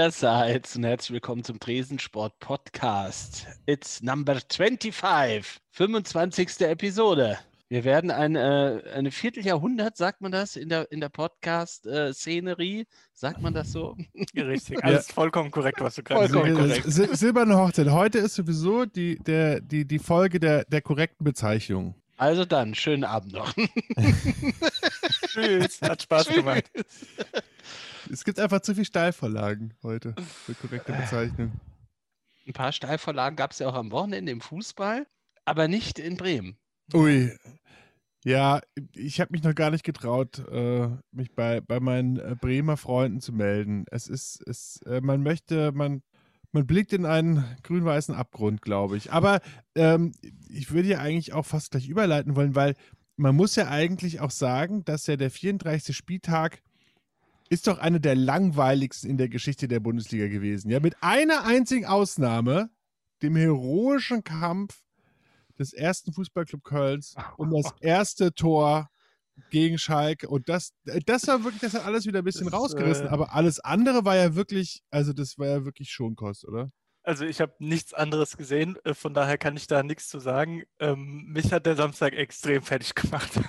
allerseits und herzlich willkommen zum Tresensport Podcast. It's number 25, 25. Episode. Wir werden ein, äh, eine Vierteljahrhundert, sagt man das, in der, in der Podcast-Szenerie, sagt man das so? Richtig, alles ja. vollkommen korrekt, was du gerade Vollkommen korrekt. Sil Silberne Hochzeit. Heute ist sowieso die, der, die, die Folge der, der korrekten Bezeichnung. Also dann, schönen Abend noch. Tschüss, hat Spaß Tschüss. gemacht. Es gibt einfach zu viele Steilvorlagen heute für korrekte Bezeichnung. Ein paar Steilvorlagen gab es ja auch am Wochenende im Fußball, aber nicht in Bremen. Ui. Ja, ich habe mich noch gar nicht getraut, äh, mich bei, bei meinen äh, Bremer Freunden zu melden. Es ist, es, äh, man möchte, man, man blickt in einen grün-weißen Abgrund, glaube ich. Aber ähm, ich würde ja eigentlich auch fast gleich überleiten wollen, weil man muss ja eigentlich auch sagen, dass ja der 34. Spieltag ist doch eine der langweiligsten in der Geschichte der Bundesliga gewesen. Ja, mit einer einzigen Ausnahme, dem heroischen Kampf des ersten Fußballclub Kölns um das erste Tor gegen Schalke. Und das, das war wirklich, das hat alles wieder ein bisschen das, rausgerissen. Äh, aber alles andere war ja wirklich, also das war ja wirklich Schonkost, oder? Also ich habe nichts anderes gesehen, äh, von daher kann ich da nichts zu sagen. Ähm, mich hat der Samstag extrem fertig gemacht.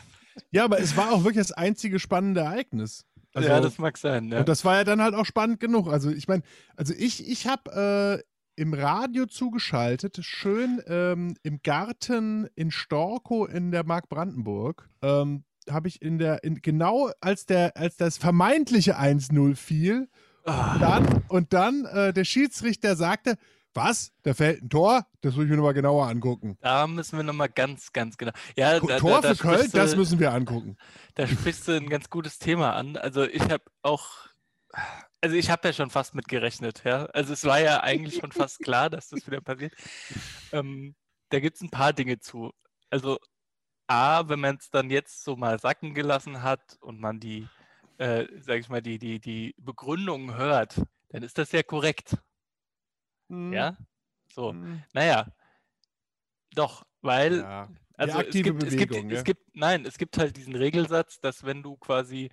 Ja, aber es war auch wirklich das einzige spannende Ereignis. Also, ja, das mag sein. Ja. Und das war ja dann halt auch spannend genug. Also ich meine, also ich, ich habe äh, im Radio zugeschaltet, schön ähm, im Garten in Storkow in der Mark Brandenburg. Ähm, habe ich in der, in, genau als der, als das vermeintliche 1-0 fiel, oh. dann, und dann äh, der Schiedsrichter sagte, was? Da fällt ein Tor? Das muss ich mir nochmal genauer angucken. Da müssen wir nochmal ganz, ganz genau. Ja, da, Tor da, da für Köln, du, das müssen wir angucken. Da sprichst du ein ganz gutes Thema an. Also ich habe auch, also ich habe ja schon fast mit gerechnet. Ja? Also es war ja eigentlich schon fast klar, dass das wieder passiert. Ähm, da gibt es ein paar Dinge zu. Also A, wenn man es dann jetzt so mal sacken gelassen hat und man die, äh, sag ich mal, die, die, die Begründungen hört, dann ist das ja korrekt. Mhm. Ja? So. Mhm. Naja. Doch, weil. Ja. Also es gibt, es, gibt, ja? es gibt, nein, es gibt halt diesen Regelsatz, dass wenn du quasi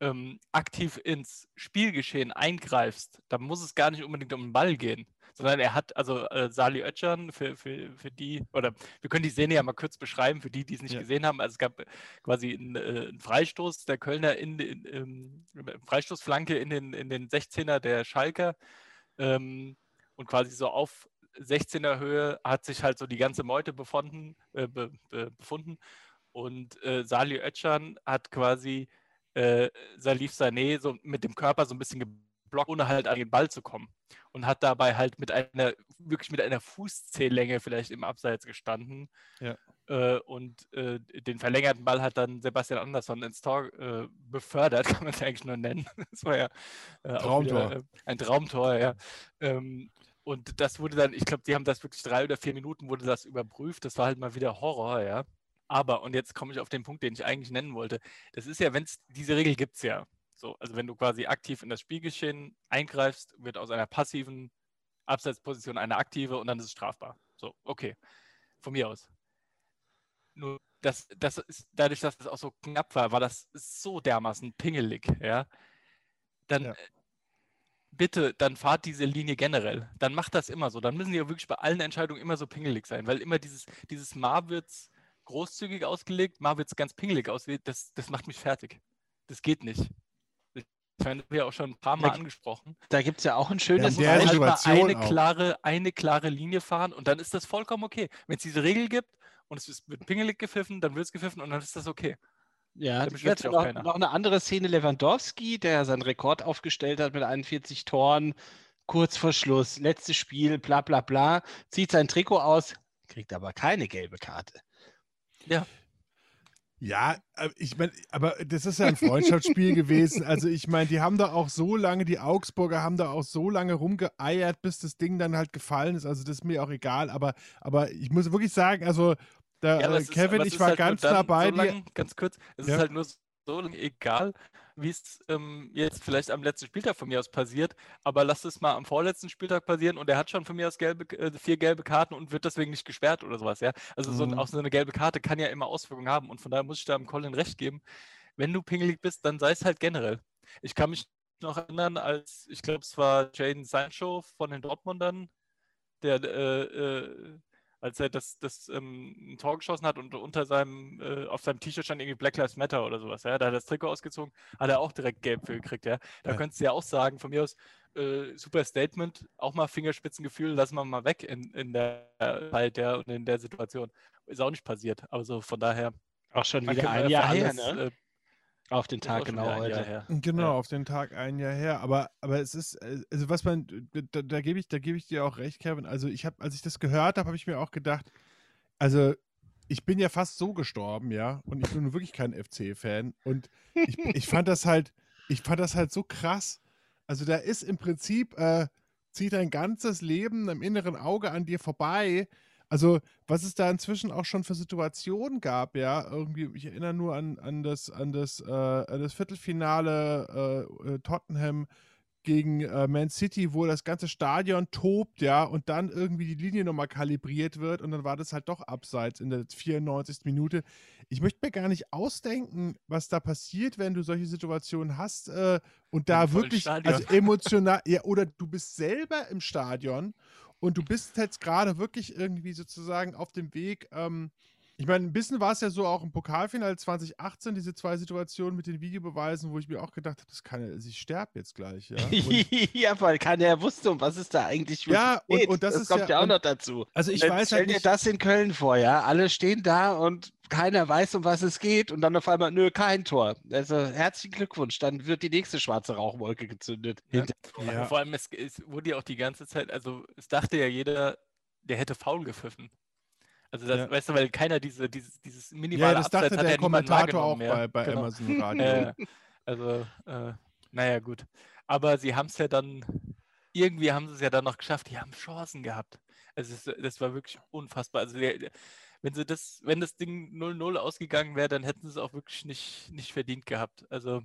ähm, aktiv ins Spielgeschehen eingreifst, dann muss es gar nicht unbedingt um den Ball gehen, sondern er hat, also äh, Sali Oetschan, für, für, für die, oder wir können die Szene ja mal kurz beschreiben, für die, die es nicht ja. gesehen haben. Also es gab quasi einen, äh, einen Freistoß der Kölner in, in, in ähm, Freistoßflanke in den, in den 16er der Schalker. Ähm, und quasi so auf 16er Höhe hat sich halt so die ganze Meute befunden, äh, be, be, befunden. und äh, Salih Özcan hat quasi äh, Salif Sané so mit dem Körper so ein bisschen geblockt, ohne halt an den Ball zu kommen und hat dabei halt mit einer, wirklich mit einer Fußzählänge vielleicht im Abseits gestanden. Ja. Äh, und äh, den verlängerten Ball hat dann Sebastian Andersson ins Tor äh, befördert, kann man es eigentlich nur nennen. Das war ja äh, Traumtor. Wieder, äh, ein Traumtor, ja. Ähm, und das wurde dann, ich glaube, die haben das wirklich drei oder vier Minuten wurde das überprüft. Das war halt mal wieder Horror, ja. Aber, und jetzt komme ich auf den Punkt, den ich eigentlich nennen wollte. Das ist ja, wenn es, diese Regel gibt es ja. So, also wenn du quasi aktiv in das Spielgeschehen eingreifst, wird aus einer passiven Abseitsposition eine aktive und dann ist es strafbar. So, okay. Von mir aus. Nur das, das ist, dadurch, dass das auch so knapp war, war das so dermaßen pingelig, ja. Dann ja bitte, dann fahrt diese Linie generell. Dann macht das immer so. Dann müssen die ja wirklich bei allen Entscheidungen immer so pingelig sein, weil immer dieses, dieses Marwitz großzügig ausgelegt, Marwitz ganz pingelig ausgelegt, das, das macht mich fertig. Das geht nicht. Das haben wir auch schon ein paar Mal da, angesprochen. Da gibt es ja auch ein schönes, ja, halt mal eine klare, eine klare Linie fahren und dann ist das vollkommen okay. Wenn es diese Regel gibt und es wird pingelig gepfiffen, dann wird es gepfiffen und dann ist das okay. Ja, jetzt noch, noch, eine andere Szene, Lewandowski, der seinen Rekord aufgestellt hat mit 41 Toren, kurz vor Schluss, letztes Spiel, bla bla bla, zieht sein Trikot aus, kriegt aber keine gelbe Karte. Ja. Ja, äh, ich meine, aber das ist ja ein Freundschaftsspiel gewesen. Also ich meine, die haben da auch so lange, die Augsburger haben da auch so lange rumgeeiert, bis das Ding dann halt gefallen ist. Also das ist mir auch egal. Aber, aber ich muss wirklich sagen, also da, ja, äh, Kevin, ist, ich war halt ganz nah bei so dir. ganz kurz, es ja. ist halt nur so lange egal, wie es ähm, jetzt vielleicht am letzten Spieltag von mir aus passiert, aber lass es mal am vorletzten Spieltag passieren und er hat schon von mir aus gelbe, äh, vier gelbe Karten und wird deswegen nicht gesperrt oder sowas, ja. Also mhm. so, auch so eine gelbe Karte kann ja immer Auswirkungen haben und von daher muss ich da dem Colin recht geben. Wenn du pingelig bist, dann sei es halt generell. Ich kann mich noch erinnern, als ich glaube, es war Jaden Sancho von den Dortmundern, der äh, äh, als er das, das ähm, ein Tor geschossen hat und unter seinem, äh, auf seinem T-Shirt stand irgendwie Black Lives Matter oder sowas, ja, da hat er das Trikot ausgezogen, hat er auch direkt gelb für gekriegt, ja. Da Ja. könntest du ja auch sagen, von mir aus, äh, super Statement, auch mal Fingerspitzengefühl, lassen wir mal weg in, in der Zeit, ja, und in der Situation. Ist auch nicht passiert, aber so von daher. Auch schon wieder ein Jahr her, ne? äh, Auf den Tag genau heute. her. Genau, Ja. auf den Tag ein Jahr her. Aber, aber es ist, äh, also was man, da, da gebe ich, da gebe ich dir auch recht, Kevin. Also ich habe, als ich das gehört habe, habe ich mir auch gedacht, also ich bin ja fast so gestorben, ja, und ich bin wirklich kein FC-Fan. Und ich, ich fand das halt, ich fand das halt so krass. Also da ist im Prinzip, äh, zieht dein ganzes Leben im inneren Auge an dir vorbei. Also, was es da inzwischen auch schon für Situationen gab, ja, irgendwie, ich erinnere nur an, an das, an das, äh, an das Viertelfinale äh, äh, Tottenham gegen äh, Man City, wo das ganze Stadion tobt, ja, und dann irgendwie die Linie nochmal kalibriert wird und dann war das halt doch abseits in der 94. Minute. Ich möchte mir gar nicht ausdenken, was da passiert, wenn du solche Situationen hast äh, und da wirklich, also emotional, ja, oder du bist selber im Stadion und du bist jetzt gerade wirklich irgendwie sozusagen auf dem Weg. Ähm, ich meine, ein bisschen war es ja so auch im Pokalfinale 2018, diese zwei Situationen mit den Videobeweisen, wo ich mir auch gedacht habe, das kann ja, also ich sterbe jetzt gleich. Ja? Ja, weil keiner ja wusste, um was es da eigentlich Ja, und- und das ist kommt ja- ja, auch und- noch dazu. also ich Dann weiß stell halt dir nicht, das in Köln vor, ja. Alle stehen da und keiner weiß, um was es geht. Und dann auf einmal, nö, kein Tor. Also herzlichen Glückwunsch. Dann wird die nächste schwarze Rauchwolke gezündet. Ja. Hinter- Ja. Vor allem, es, es wurde ja auch die ganze Zeit, also es dachte ja jeder, der hätte faul gepfiffen. Also das, Ja. weißt du, weil keiner diese, dieses, dieses minimale ja, das Abseits dachte hat der ja Kommentator auch mehr. bei, bei Genau. Amazon Radio. Äh, also, äh, naja, gut. Aber sie haben es ja dann, irgendwie haben sie es ja dann noch geschafft. Die haben Chancen gehabt. Also es, das war wirklich unfassbar. Also der, wenn sie das, wenn das Ding 0-0 ausgegangen wäre, dann hätten sie es auch wirklich nicht, nicht verdient gehabt. Also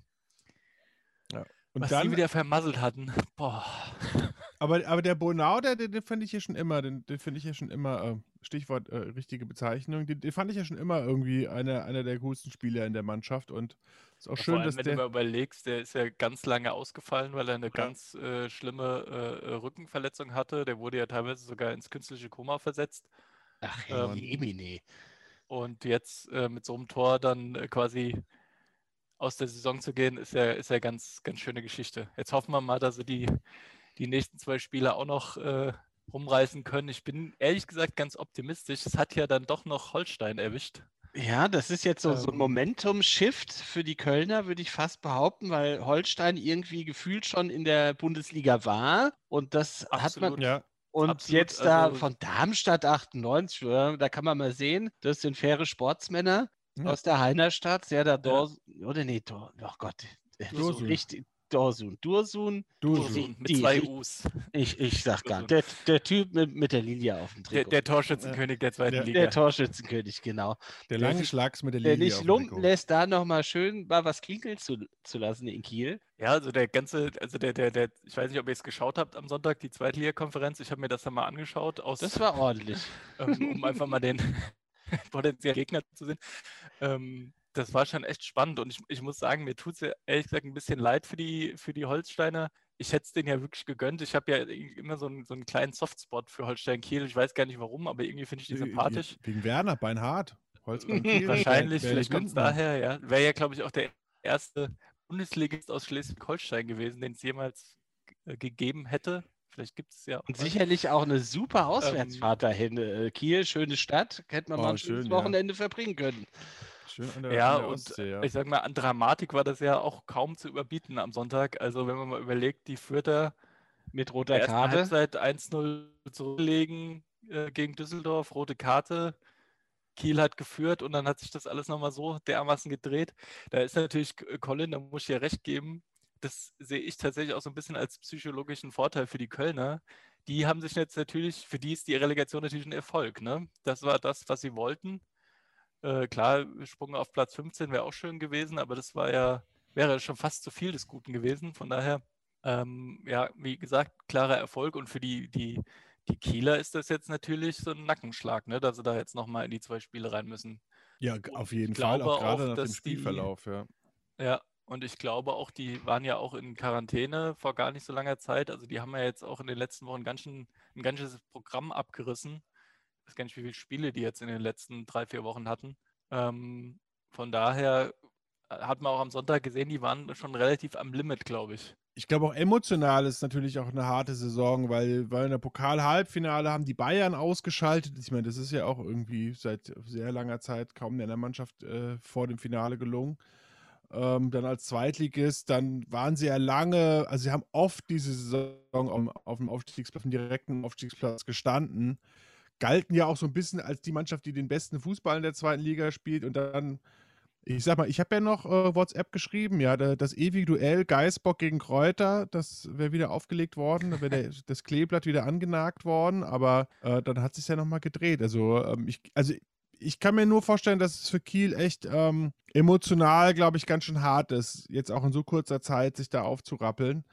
und was dann, sie wieder vermasselt hatten. Boah. Aber, aber der Bonau, der, den, den finde ich ja schon immer, den, den finde ich ja schon immer, äh, Stichwort äh, richtige Bezeichnung, den, den fand ich ja schon immer irgendwie einer, einer der coolsten Spieler in der Mannschaft und ist auch Ja, schön, Vor allem, dass wenn du der. mal überlegst, der ist ja ganz lange ausgefallen, weil er eine ganz äh, schlimme äh, Rückenverletzung hatte. Der wurde ja teilweise sogar ins künstliche Koma versetzt. Ach, Ähm, Jemine. Und jetzt äh, mit so einem Tor dann äh, quasi aus der Saison zu gehen, ist ja, ist ja ganz, ganz schöne Geschichte. Jetzt hoffen wir mal, dass sie die, die nächsten zwei Spiele auch noch äh, rumreißen können. Ich bin ehrlich gesagt ganz optimistisch. Es hat ja dann doch noch Holstein erwischt. Ja, das ist jetzt so, so ein Ähm. Momentum-Shift für die Kölner, würde ich fast behaupten, weil Holstein irgendwie gefühlt schon in der Bundesliga war. Und das hat man. Absolut. Ja, Und absolut, jetzt da also- von Darmstadt 98, ja, da kann man mal sehen, das sind faire Sportsmänner Ja. aus der Heinerstadt, Serdar Dors, oder nee, Dor, oh Gott, so Dursun. richtig, Dorsun, Dursun, Dursun mit die- zwei U's. ich, ich sag gar, Dursun. der, der Typ mit, mit der Lilie auf dem Der, Trikot. der Torschützenkönig der zweiten Der- Liga. Der Torschützenkönig, genau. der der lange Schlags mit der Der Linie nicht auf dem lumpen lässt, da nochmal schön mal was klingeln zu, zu lassen in Kiel. Ja, also der ganze, also der, der, der, ich weiß nicht, ob ihr es geschaut habt am Sonntag, die Zweitliga-Konferenz. Ich habe mir das dann mal angeschaut, aus, Das war ordentlich. ähm, um einfach mal den potenziellen Gegner zu sehen. Ähm, das war schon echt spannend und ich, ich muss sagen, mir tut es ja ehrlich gesagt ein bisschen leid für die, für die Holsteiner. Ich hätte es denen ja wirklich gegönnt. Ich habe ja immer so einen, so einen kleinen Softspot für Holstein Kiel. Ich weiß gar nicht warum, aber irgendwie finde ich die sympathisch. Wegen Werner, Beinhardt. Holzbein Kiel, Wahrscheinlich, vielleicht kommt es daher, ja. Wäre ja, glaube ich, auch der erste Bundesligist aus Schleswig-Holstein gewesen, den es jemals äh, gegeben hätte. Vielleicht gibt es ja auch. Und sicherlich auch eine super Auswärtsfahrt dahin. Äh, Kiel, schöne Stadt, hätte man Oh, mal ein schönes schön, ja. Wochenende verbringen können. Schön an der, Ja, an der und Ostsee, ja. ich sag mal, an Dramatik war das ja auch kaum zu überbieten am Sonntag. Also, wenn man mal überlegt, die Fürther Mit roter Karte. Halbzeit 1-0 zurücklegen äh, gegen Düsseldorf, rote Karte. Kiel hat geführt und dann hat sich das alles nochmal so dermaßen gedreht. Da ist natürlich Colin, da muss ich dir recht geben, das sehe ich tatsächlich auch so ein bisschen als psychologischen Vorteil für die Kölner. Die haben sich jetzt natürlich, für die ist die Relegation natürlich ein Erfolg. Ne? Das war das, was sie wollten. Äh, klar, Sprung auf Platz 15 wäre auch schön gewesen, aber das war ja, wäre schon fast zu viel des Guten gewesen. Von daher, ähm, ja, wie gesagt, klarer Erfolg und für die, die, die Kieler ist das jetzt natürlich so ein Nackenschlag, ne, dass sie da jetzt nochmal in die zwei Spiele rein müssen. ja, auf jeden Fall, glaube auch gerade auch, nach dem dass die- Spielverlauf, ja. Ja, Und ich glaube auch, die waren ja auch in Quarantäne vor gar nicht so langer Zeit. Also die haben ja jetzt auch in den letzten Wochen ganz schön, ein ganzes Programm abgerissen. Weiß gar nicht, wie viele Spiele die jetzt in den letzten drei, vier Wochen hatten. Ähm, von daher hat man auch am Sonntag gesehen, die waren schon relativ am Limit, glaube ich. Ich glaube auch emotional ist natürlich auch eine harte Saison, weil, weil in der Pokal-Halbfinale haben die Bayern ausgeschaltet. Ich meine, das ist ja auch irgendwie seit sehr langer Zeit kaum einer Mannschaft äh, vor dem Finale gelungen ähm, dann als Zweitligist, dann waren sie ja lange, also sie haben oft diese Saison auf, auf dem Aufstiegsplatz, auf dem direkten Aufstiegsplatz gestanden, galten ja auch so ein bisschen als die Mannschaft, die den besten Fußball in der zweiten Liga spielt und dann, ich sag mal, ich habe ja noch äh, WhatsApp geschrieben, ja, das ewige Duell Geisbock gegen Kräuter, das wäre wieder aufgelegt worden, da wäre das Kleeblatt wieder angenagt worden, aber äh, dann hat sich ja nochmal gedreht. Also, ähm, ich, also ich kann mir nur vorstellen, dass es für Kiel echt ähm, emotional, glaube ich, ganz schön hart ist, jetzt auch in so kurzer Zeit sich da aufzurappeln.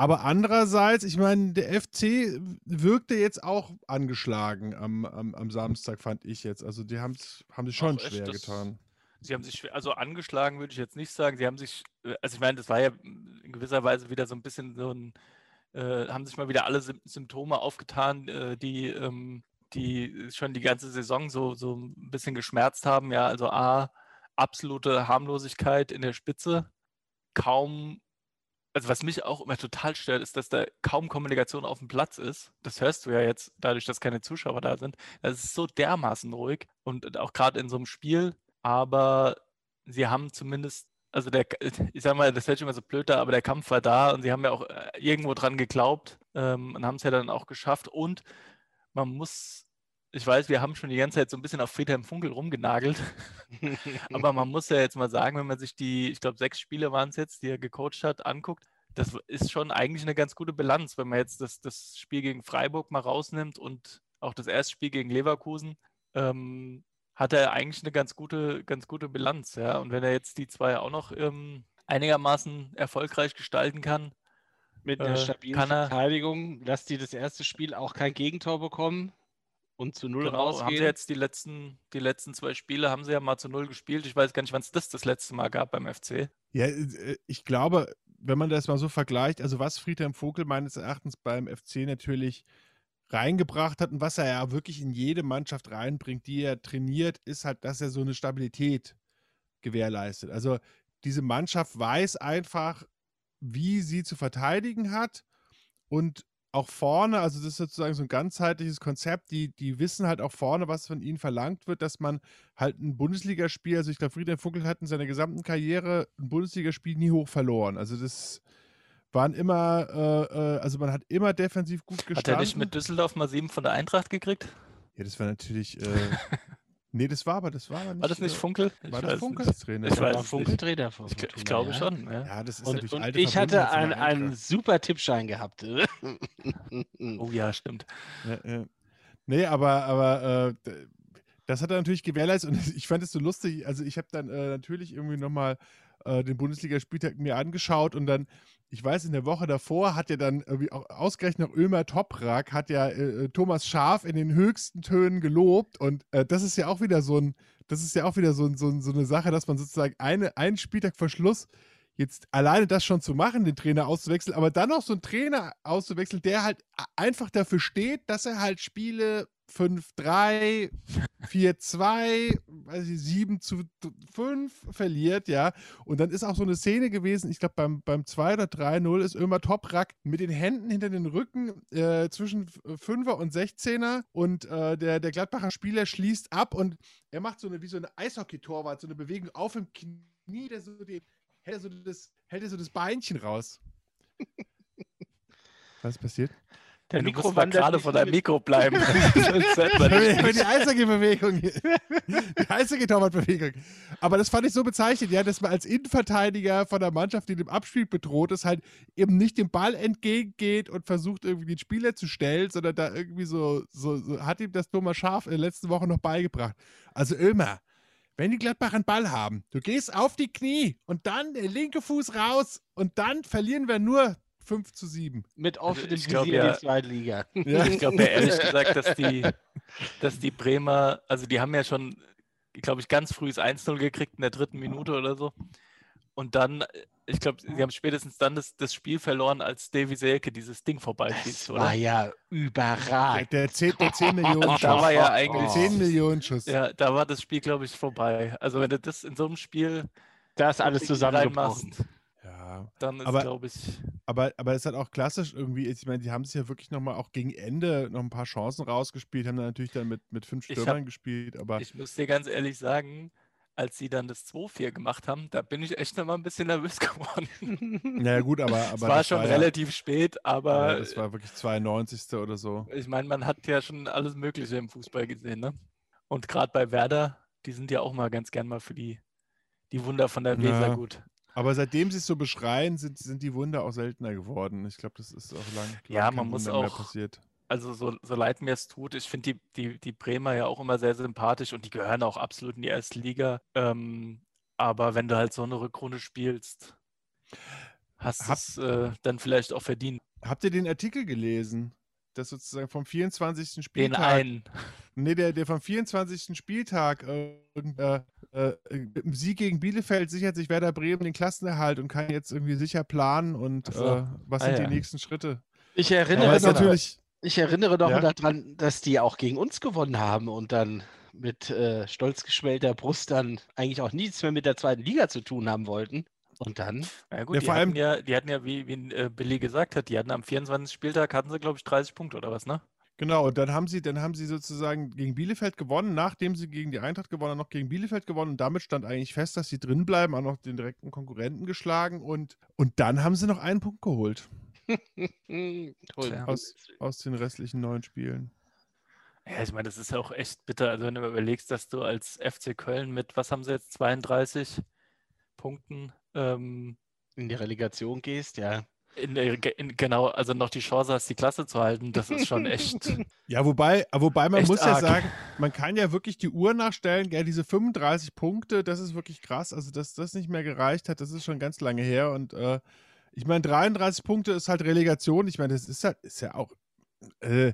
Aber andererseits, ich meine, der FC wirkte jetzt auch angeschlagen am, am, am Samstag, fand ich jetzt. Also die haben sich schon Ach, schwer das, getan. Sie haben sich, also angeschlagen würde ich jetzt nicht sagen. Sie haben sich, äh, also ich meine, das war ja in gewisser Weise wieder so ein bisschen so ein, äh, haben sich mal wieder alle Symptome aufgetan, äh, die ähm, die schon die ganze Saison so, so ein bisschen geschmerzt haben. Ja, also A, absolute Harmlosigkeit in der Spitze, kaum, also was mich auch immer total stört, ist, dass da kaum Kommunikation auf dem Platz ist. Das hörst du ja jetzt, dadurch, dass keine Zuschauer da sind. Das ist so dermaßen ruhig und auch gerade in so einem Spiel, aber sie haben zumindest also der, ich sag mal, das hört sich immer so blöd da, aber der Kampf war da und sie haben ja auch äh, irgendwo dran geglaubt ähm, und haben es ja dann auch geschafft. Und man muss, ich weiß, wir haben schon die ganze Zeit so ein bisschen auf Friedhelm Funkel rumgenagelt, aber man muss ja jetzt mal sagen, wenn man sich die, ich glaube, sechs Spiele waren es jetzt, die er gecoacht hat, anguckt, das ist schon eigentlich eine ganz gute Bilanz, wenn man jetzt das, das Spiel gegen Freiburg mal rausnimmt und auch das erste Spiel gegen Leverkusen, ähm, hat er eigentlich eine ganz gute, ganz gute Bilanz. Ja? Und wenn er jetzt die zwei auch noch ähm, einigermaßen erfolgreich gestalten kann, mit einer äh, stabilen Verteidigung, dass die das erste Spiel auch kein Gegentor bekommen und zu null genau, rausgehen. Haben sie jetzt die letzten, die letzten zwei Spiele haben sie ja mal zu null gespielt. Ich weiß gar nicht, wann es das das letzte Mal gab beim FC. Ja, äh, ich glaube, wenn man das mal so vergleicht, also was Friedhelm Vogel meines Erachtens beim FC natürlich reingebracht hat und was er ja wirklich in jede Mannschaft reinbringt, die er trainiert, ist halt, dass er so eine Stabilität gewährleistet. Also diese Mannschaft weiß einfach, wie sie zu verteidigen hat und auch vorne, also das ist sozusagen so ein ganzheitliches Konzept, die, die wissen halt auch vorne, was von ihnen verlangt wird, dass man halt ein Bundesligaspiel, also ich glaube, Friedhelm Funkel hat in seiner gesamten Karriere ein Bundesligaspiel nie hoch verloren. Also das waren immer, äh, äh also man hat immer defensiv gut gestanden. Hat er nicht mit Düsseldorf mal sieben von der Eintracht gekriegt? Ja, das war natürlich, äh, Nee, das war aber, das war aber nicht. War das nicht äh, Funkel? War das Funkel Trainer? Ich war Funkel Trainer von Ich, ich glaube ja. schon. Ja. ja, das ist und, natürlich und ich hatte ein, einen super Tippschein gehabt. oh ja, stimmt. Ja, ja. Nee, aber, aber äh, das hat er natürlich gewährleistet und ich fand es so lustig. Also ich habe dann äh, natürlich irgendwie nochmal äh, den Bundesligaspieltag mir angeschaut und dann ich weiß, in der Woche davor hat ja dann irgendwie auch ausgerechnet noch Ömer Toprak, hat ja äh, äh, Thomas Schaf in den höchsten Tönen gelobt. Und äh, das ist ja auch wieder so ein, das ist ja auch wieder so, so, so eine Sache, dass man sozusagen eine, einen Spieltag vor Schluss jetzt alleine das schon zu machen, den Trainer auszuwechseln, aber dann noch so einen Trainer auszuwechseln, der halt einfach dafür steht, dass er halt Spiele 5-3, 4-2, 7 zu 5 verliert, ja. Und dann ist auch so eine Szene gewesen, ich glaube beim, beim 2 oder 3-0 ist Ömer Toprak mit den Händen hinter den Rücken äh, zwischen 5er und 16er und äh, der, der Gladbacher Spieler schließt ab und er macht so eine, wie so eine Eishockey-Torwart, so eine Bewegung auf dem Knie, der so den, hält er so das, hält er so das Beinchen raus. Was ist passiert? Der Mikro du musst gerade von deinem Mikro bleiben. die Eishockey-Bewegung. Die Eishockey-Torwart-Bewegung. Aber das fand ich so bezeichnend, ja, dass man als Innenverteidiger von der Mannschaft, die dem Abspiel bedroht ist, halt eben nicht dem Ball entgegengeht und versucht, irgendwie den Spieler zu stellen, sondern da irgendwie so, so, so hat ihm das Thomas Scharf in der letzten Woche noch beigebracht. Also Ömer, wenn die Gladbach einen Ball haben, du gehst auf die Knie und dann der linke Fuß raus und dann verlieren wir nur 5 zu 7. Mit offenem also glaub, ja, in die Zweitliga. Ja. Ich glaube ja ehrlich gesagt, dass die, dass die Bremer, also die haben ja schon, glaube ich, ganz früh das 1-0 gekriegt in der dritten Minute oder so. Und dann, ich glaube, sie haben spätestens dann das, das Spiel verloren, als Davy Selke dieses Ding vorbeischießt, Das oder? war ja überragend. der 10, der 10 Millionen Also da war ja eigentlich- Der 10 Millionen Schuss. Ja, da war das Spiel, glaube ich, vorbei. Also wenn du das in so einem Spiel Da ist alles zusammengebrochen. reinmachst, Ja, dann ist, Aber- glaube ich, aber, aber es halt auch klassisch irgendwie, ich meine, die haben sich ja wirklich nochmal auch gegen Ende noch ein paar Chancen rausgespielt, haben dann natürlich dann mit, mit fünf Ich hab- Stürmern gespielt, aber ich muss dir ganz ehrlich sagen, als sie dann das 2-4 gemacht haben, da bin ich echt noch mal ein bisschen nervös geworden. naja gut, aber, aber es war schon ja- relativ spät, aber das war wirklich 92. oder so. ich meine, man hat ja schon alles Mögliche im Fußball gesehen, ne? Und gerade bei Werder, die sind ja auch mal ganz gern mal für die, die Wunder von der Weser Ja. gut. Aber seitdem sie es so beschreien, sind, sind die Wunder auch seltener geworden. Ich glaube, das ist auch lang, lang Ja, man muss Wunder mehr auch- passiert. Also so, so leid mir es tut, ich finde die, die, die Bremer ja auch immer sehr sympathisch und die gehören auch absolut in die erste Liga. Ähm, aber wenn du halt so eine Rückrunde spielst, hast du es äh, dann vielleicht auch verdient. Habt ihr den Artikel gelesen? Das sozusagen vom 24. Den Spieltag. einen. Nee, der, der vom 24. Spieltag. Äh, äh, Sieg gegen Bielefeld sichert sich Werder Bremen den Klassenerhalt und kann jetzt irgendwie sicher planen und so. äh, was Ah, sind ja. die nächsten Schritte. Ich erinnere, ist genau. noch, natürlich. ich erinnere noch Ja? daran, dass die auch gegen uns gewonnen haben und dann mit äh, stolz geschwellter Brust dann eigentlich auch nichts mehr mit der zweiten Liga zu tun haben wollten. Und dann, Ja gut, Ja, die, vor hatten allem- ja, die hatten ja, wie, wie äh, Billy gesagt hat, die hatten am 24. Spieltag, hatten sie, glaube ich, 30 Punkte oder was, ne? Genau, und dann haben sie, dann haben sie sozusagen gegen Bielefeld gewonnen, nachdem sie gegen die Eintracht gewonnen haben, noch gegen Bielefeld gewonnen und damit stand eigentlich fest, dass sie drin bleiben, auch noch den direkten Konkurrenten geschlagen und, und dann haben sie noch einen Punkt geholt Tja. aus, aus den restlichen neun Spielen. Ja, ich meine, das ist ja auch echt bitter. Also wenn du überlegst, dass du als FC Köln mit, was haben sie jetzt, 32 Punkten ähm, in die Relegation gehst, ja. In in, genau, also noch die Chance hast, die Klasse zu halten, das ist schon echt. Ja, wobei, wobei man muss ja arg. sagen, man kann ja wirklich die Uhr nachstellen, ja, diese 35 Punkte, das ist wirklich krass. Also, dass das nicht mehr gereicht hat, das ist schon ganz lange her. Und äh, ich meine, 33 Punkte ist halt Relegation. Ich meine, das ist halt, ist ja auch, äh,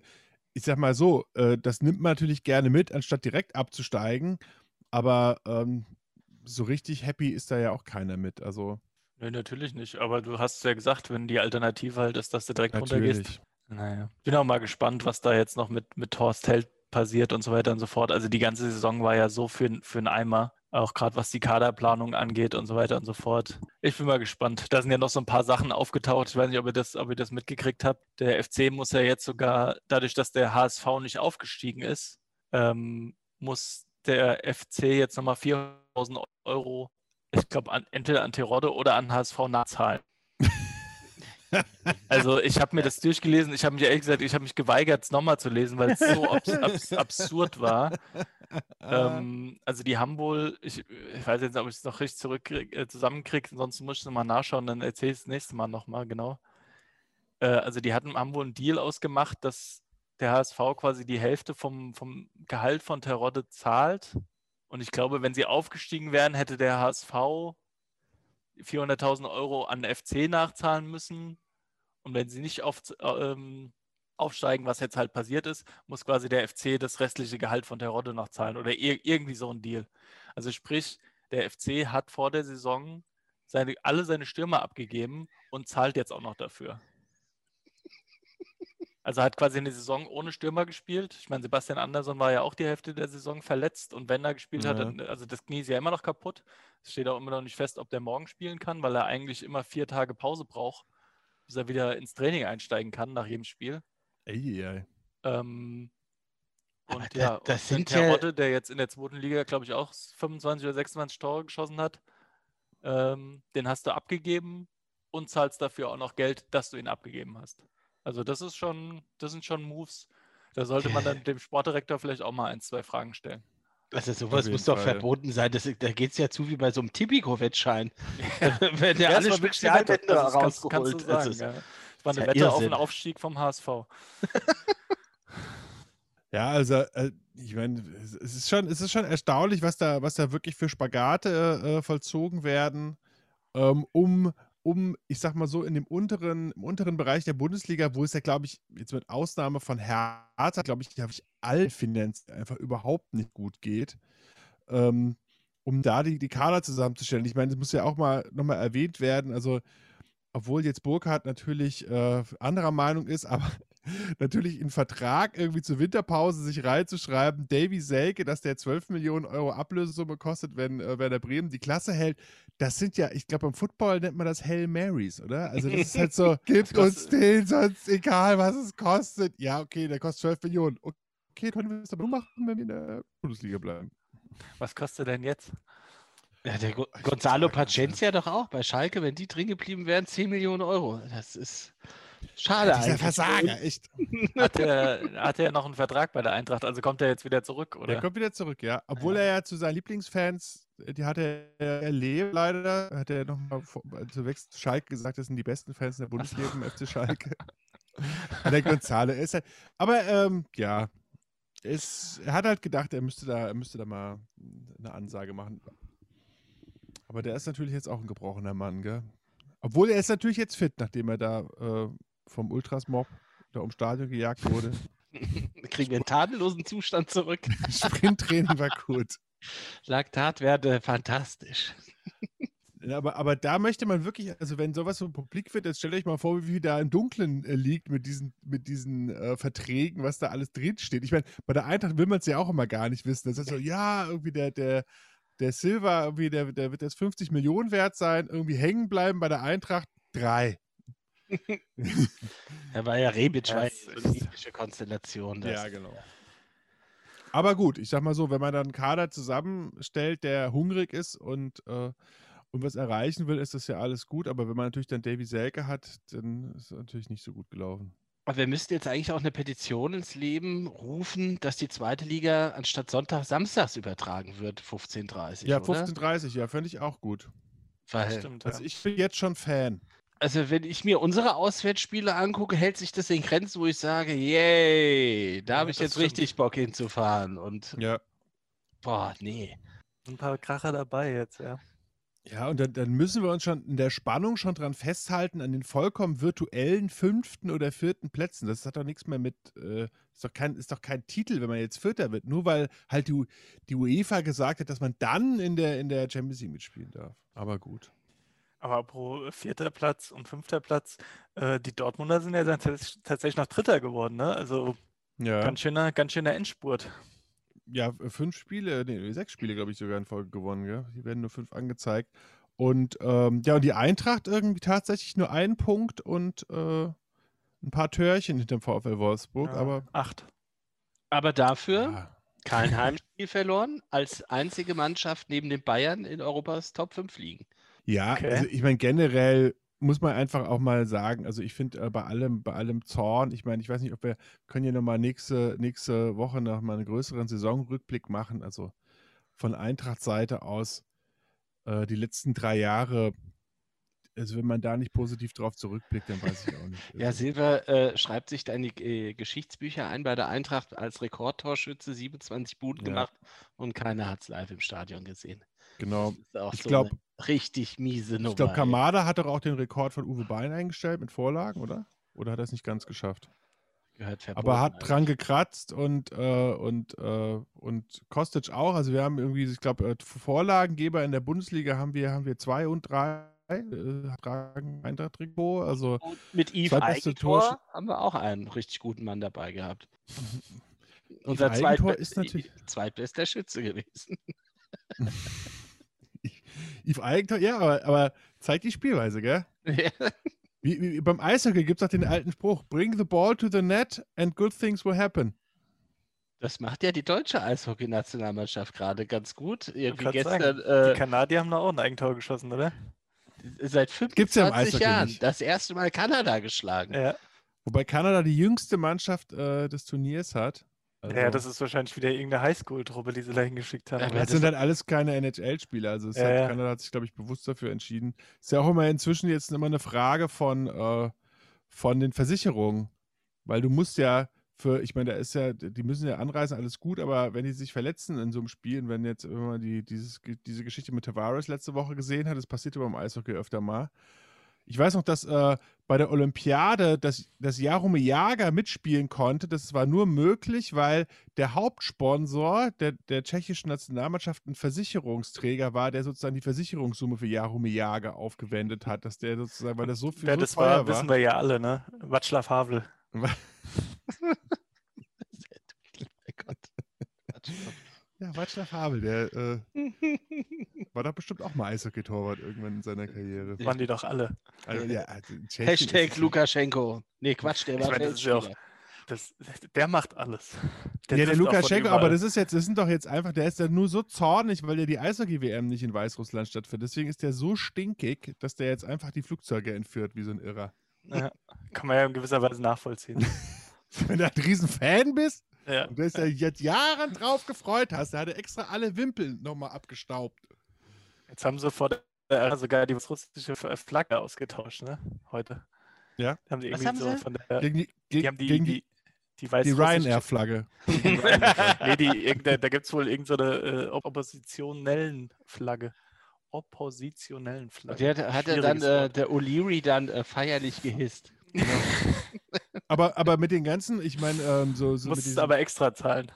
ich sag mal so, äh, das nimmt man natürlich gerne mit, anstatt direkt abzusteigen. Aber ähm, so richtig happy ist da ja auch keiner mit. Also, Nee, natürlich nicht. Aber du hast ja gesagt, wenn die Alternative halt ist, dass du direkt runtergehst. natürlich. Naja. Bin auch mal gespannt, was da jetzt noch mit, mit Horst Held passiert und so weiter und so fort. Also die ganze Saison war ja so für, für einen Eimer, auch gerade was die Kaderplanung angeht und so weiter und so fort. Ich bin mal gespannt. Da sind ja noch so ein paar Sachen aufgetaucht. Ich weiß nicht, ob ihr das, ob ihr das mitgekriegt habt. Der FC muss ja jetzt sogar, dadurch, dass der HSV nicht aufgestiegen ist, ähm, muss der FC jetzt nochmal 4.000 Euro, ich glaube, an, entweder an Terodde oder an HSV nachzahlen. Also ich habe mir das durchgelesen. Ich habe mich ehrlich gesagt, ich habe mich geweigert, es nochmal zu lesen, weil es so abs abs absurd war. Ähm, also die haben wohl, ich, ich weiß jetzt nicht, ob ich es noch richtig zurück äh, zusammenkriege, ansonsten muss ich es nochmal nachschauen, dann erzähle ich es das nächste Mal nochmal, genau. Äh, also die hatten, haben wohl einen Deal ausgemacht, dass der HSV quasi die Hälfte vom, vom Gehalt von Terodde zahlt. Und ich glaube, wenn sie aufgestiegen wären, hätte der HSV 400.000 Euro an FC nachzahlen müssen. Und wenn sie nicht auf, ähm, aufsteigen, was jetzt halt passiert ist, muss quasi der FC das restliche Gehalt von Terodde noch zahlen oder ir irgendwie so ein Deal. Also sprich, der FC hat vor der Saison seine, alle seine Stürmer abgegeben und zahlt jetzt auch noch dafür. Also hat quasi eine Saison ohne Stürmer gespielt. Ich meine, Sebastian Andersson war ja auch die Hälfte der Saison verletzt und wenn er gespielt hat, Ja. dann, also das Knie ist ja immer noch kaputt. Es steht auch immer noch nicht fest, ob der morgen spielen kann, weil er eigentlich immer vier Tage Pause braucht, bis er wieder ins Training einsteigen kann nach jedem Spiel. Ey, ey. Ähm, und da- ja, das und sind der ja- Terodde, der jetzt in der zweiten Liga, glaube ich, auch 25 oder 26 Tore geschossen hat, ähm, den hast du abgegeben und zahlst dafür auch noch Geld, dass du ihn abgegeben hast. Also das ist schon, das sind schon Moves. Da sollte man dann dem Sportdirektor vielleicht auch mal ein, zwei Fragen stellen. Also sowas muss doch Fall. verboten sein. Das, da geht es ja zu wie bei so einem Tipico-Wettschein. Wenn der Ja, alle es war wirklich die Wette. Spezialwette Also das kannst, kannst rausgeholt. Das sagen, ist- ja. Es war eine ja Wette auf Irrsinn. den Aufstieg vom HSV. Ja, also äh, ich meine, es es ist schon, es ist schon erstaunlich, was da, was da wirklich für Spagate äh, vollzogen werden, ähm, um, um, ich sag mal so, in dem unteren, im unteren Bereich der Bundesliga, wo es ja, glaube ich, jetzt mit Ausnahme von Hertha, glaube ich, glaube ich, allen finanziell einfach überhaupt nicht gut geht. Ähm, um da die, die Kader zusammenzustellen. Ich meine, das muss ja auch mal nochmal erwähnt werden. Also, obwohl jetzt Burkhardt natürlich äh, anderer Meinung ist, aber natürlich einen Vertrag irgendwie zur Winterpause sich reinzuschreiben, Davy Selke, dass der 12 Millionen Euro Ablösesumme kostet, wenn äh, Werder Bremen die Klasse hält, das sind ja, ich glaube, beim Football nennt man das Hail Marys, oder? Also das ist halt so, gibt uns den, sonst egal, was es kostet. Ja, okay, der kostet 12 Millionen. Okay, können wir das aber nur machen, wenn wir in der Bundesliga bleiben. Was kostet denn jetzt? Ja, der Go Gonzalo Pacencia doch auch bei Schalke, wenn die drin geblieben wären, 10 Millionen Euro. Das ist schade Dieser eigentlich. Versager, echt. Hat er, hat er noch einen Vertrag bei der Eintracht? Also kommt er jetzt wieder zurück, oder? Der kommt wieder zurück, ja. Obwohl Ja. er ja zu seinen Lieblingsfans, die hat er erlebt, leider, hat er nochmal zu Wechsel Schalke gesagt, das sind die besten Fans in der Bundesliga im FC Schalke. Der Gonzalo ist halt, aber ähm, ja, es, er hat halt gedacht, er müsste da, er müsste da mal eine Ansage machen. Aber der ist natürlich jetzt auch ein gebrochener Mann, gell? Obwohl er ist natürlich jetzt fit, nachdem er da äh, vom Ultras-Mob da ums Stadion gejagt wurde. Kriegen wir einen tadellosen Zustand zurück. Sprinttraining war gut. Laktatwerte fantastisch. Aber, aber da möchte man wirklich, also wenn sowas so publik wird, jetzt stellt euch mal vor, wie viel da im Dunkeln äh, liegt mit diesen, mit diesen äh, Verträgen, was da alles drinsteht. Ich meine, bei der Eintracht will man es ja auch immer gar nicht wissen. Das ist so, ja, irgendwie der, der, der Silva, irgendwie, der, der wird jetzt 50 Millionen wert sein, irgendwie hängen bleiben bei der Eintracht drei. Er war ja Rebic, Ja, war ja so eine indische Konstellation. Das. genau. Aber gut, ich sag mal so, wenn man dann einen Kader zusammenstellt, der hungrig ist und, äh, und was erreichen will, ist das ja alles gut. Aber wenn man natürlich dann Davy Selke hat, dann ist es natürlich nicht so gut gelaufen. Aber wir müssten jetzt eigentlich auch eine Petition ins Leben rufen, dass die zweite Liga anstatt Sonntag samstags übertragen wird, 15.30 Ja, oder? 15.30 ja, fände ich auch gut. Weil, Stimmt, Also ja. ich bin jetzt schon Fan. Also wenn ich mir unsere Auswärtsspiele angucke, hält sich das in Grenzen, wo ich sage, yay, da Ja, habe ich jetzt stimmt. richtig Bock hinzufahren. Und Ja. boah, nee. Ein paar Kracher dabei jetzt, ja. Ja, und dann, dann müssen wir uns schon in der Spannung schon dran festhalten, an den vollkommen virtuellen fünften oder vierten Plätzen. Das hat doch nichts mehr mit, äh, ist, doch kein, ist doch kein Titel, wenn man jetzt Vierter wird. Nur weil halt die, die UEFA gesagt hat, dass man dann in der, in der Champions League mitspielen darf. Aber gut. Aber pro vierter Platz und fünfter Platz, äh, die Dortmunder sind ja dann tats- tatsächlich noch Dritter geworden, ne? Also Ja. ganz schöner, ganz schöner Endspurt. Ja, fünf Spiele, nee, sechs Spiele, glaube ich, sogar in Folge gewonnen, gell? Hier werden nur fünf angezeigt. Und ähm, ja, und die Eintracht irgendwie tatsächlich nur einen Punkt und äh, ein paar Törchen hinterm VfL Wolfsburg, Ja, aber acht. Aber dafür ja, kein Heimspiel verloren, als einzige Mannschaft neben den Bayern in Europas Top 5 liegen. Ja Okay. also ich meine, generell muss man einfach auch mal sagen, also ich finde äh, bei allem, bei allem Zorn, ich meine, ich weiß nicht, ob wir können ja nochmal nächste, nächste Woche noch mal einen größeren Saisonrückblick machen, also von Eintracht-Seite aus äh, die letzten drei Jahre, also wenn man da nicht positiv drauf zurückblickt, dann weiß ich auch nicht. Ja, Also, Silver äh, schreibt sich da in die äh, Geschichtsbücher ein bei der Eintracht als Rekordtorschütze, 27 Buden Ja. gemacht und keiner hat es live im Stadion gesehen. Genau. Das ist auch Ich so glaube, eine richtig miese Nummer. ich glaube. Kamada hat doch auch den Rekord von Uwe Bein eingestellt mit Vorlagen, oder? Oder hat er es nicht ganz geschafft? Gehört Aber verboten hat dran eigentlich. gekratzt und, äh, und, äh, und Kostic auch. Also wir haben irgendwie, ich glaube, äh, Vorlagengeber in der Bundesliga haben wir, haben wir zwei und drei. Äh, tragen Eintracht-Trikot. Also Und mit Yves Eigentor Torsch- haben wir auch einen richtig guten Mann dabei gehabt. Unser Eigentor zweitbe ist natürlich- zweitbester Schütze gewesen. Yves Eigentor, ja, aber, aber zeigt die Spielweise, gell? Ja. Wie, wie, beim Eishockey gibt es auch den alten Spruch: Bring the ball to the net and good things will happen. Das macht ja die deutsche Eishockey-Nationalmannschaft gerade ganz gut. Irgendwie gestern, Die äh, Kanadier haben da auch ein Eigentor geschossen, oder? seit Gibt's ja im 25 Eishockey Jahren, nicht. das erste Mal Kanada geschlagen. Ja. Wobei Kanada die jüngste Mannschaft äh, des Turniers hat. Also, ja, das ist wahrscheinlich wieder irgendeine Highschool-Truppe, die sie da hingeschickt haben. Oder? das sind halt alles keine NHL-Spieler. Also es Ja, hat, ja. Kanada hat sich, glaube ich, bewusst dafür entschieden. Ist ja auch immer inzwischen jetzt immer eine Frage von, äh, von den Versicherungen. Weil du musst ja für, ich meine, da ist ja, die müssen ja anreisen, alles gut, aber wenn die sich verletzen in so einem Spiel, und wenn jetzt wenn man die, dieses, diese Geschichte mit Tavares letzte Woche gesehen hat, das passierte beim Eishockey öfter mal. Ich weiß noch, dass äh, bei der Olympiade, dass, dass Jaromir Jager mitspielen konnte, das war nur möglich, weil der Hauptsponsor der, der tschechischen Nationalmannschaft ein Versicherungsträger war, der sozusagen die Versicherungssumme für Jaromir Jager aufgewendet hat, dass der sozusagen, weil das so viel Ja, so das teuer war, wissen wir ja alle, ne? Václav Havel. Ja, Václav Havel, der äh, war doch bestimmt auch mal Eishockey-Torwart irgendwann in seiner Karriere. Waren die doch alle. Also, ja, also Hashtag Lukaschenko. Nee, Quatsch, der Ich war das ja auch-. Das, der macht alles. ja, der auch von Lukaschenko, aber das ist jetzt, das sind doch jetzt einfach, der ist ja nur so zornig, weil der die Eishockey-WM nicht in Weißrussland stattfindet. Deswegen ist der so stinkig, dass der jetzt einfach die Flugzeuge entführt, wie so ein Irrer. Ja, kann man ja in gewisser Weise nachvollziehen. Wenn du ein riesen Fan bist Ja. und du hast ja jetzt Jahren drauf gefreut hast, der hatte extra alle Wimpel nochmal abgestaubt. Jetzt haben sie vor der sogar die russische Flagge ausgetauscht, ne? Heute. Ja. Haben die Was irgendwie haben so sie? von der. Gegen die, Die ge- haben die, gegen die, die, die, die Ryanair-Flagge. nee, die, irgendeine- da gibt es wohl irgendeine äh, oppositionellen Flagge. Oppositionellen Flagge. Der hat, hat er dann, äh, der O'Leary dann äh, feierlich gehisst. Aber, aber mit den ganzen, ich meine, ähm, so, so mit, Muss diesen, aber extra zahlen.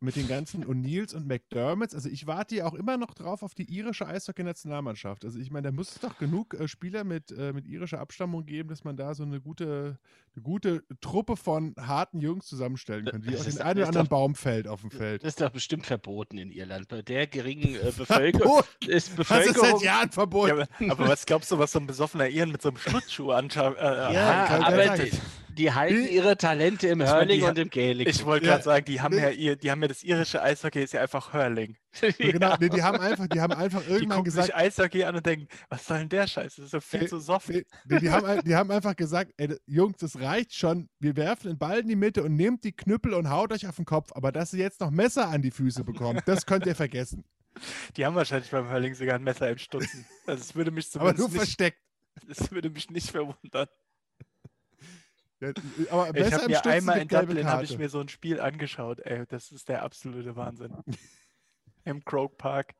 Mit den ganzen O'Neills und McDermotts, also ich warte ja auch immer noch drauf auf die irische Eishockey-Nationalmannschaft. Also ich meine, da muss es doch genug äh, Spieler mit, äh, mit irischer Abstammung geben, dass man da so eine gute, eine gute Truppe von harten Jungs zusammenstellen könnte, die ist- den einen oder anderen doch- Baum fällt auf dem Feld. Das ist doch bestimmt verboten in Irland. Bei der geringen äh, Bevölkerung ist Das ist seit Bevölkerung. Jahren verboten. Ja, aber, aber was glaubst du, was so ein besoffener Iren mit so einem Schlittschuh anschaut? Äh, Ja, kann- kann aber. Die, die halten Die- ihre Talente im Hurling die- und im Gaelic. Ich wollte Ja, gerade sagen, die haben nee. ja ihr, die haben ja das irische Eishockey ist ja einfach Hurling. So, genau, nee, die haben einfach, die haben einfach Die irgendwann gucken gesagt, sich Eishockey an und denken, was soll denn der Scheiß? Das ist so viel Nee, zu soft. Nee, nee, die, haben, die haben einfach gesagt, ey, Jungs, das reicht schon. Wir werfen den Ball in die Mitte und nehmt die Knüppel und haut euch auf den Kopf. Aber dass ihr jetzt noch Messer an die Füße bekommt, das könnt ihr vergessen. Die haben wahrscheinlich beim Hurling sogar ein Messer im Stutzen. Also es würde mich Aber nur zumindest nicht, versteckt. es würde mich nicht verwundern. Ja, aber Ich Messer habe im mir einmal in Dublin habe ich mir so ein Spiel angeschaut. Ey, das ist der absolute Wahnsinn. Im Croke Park.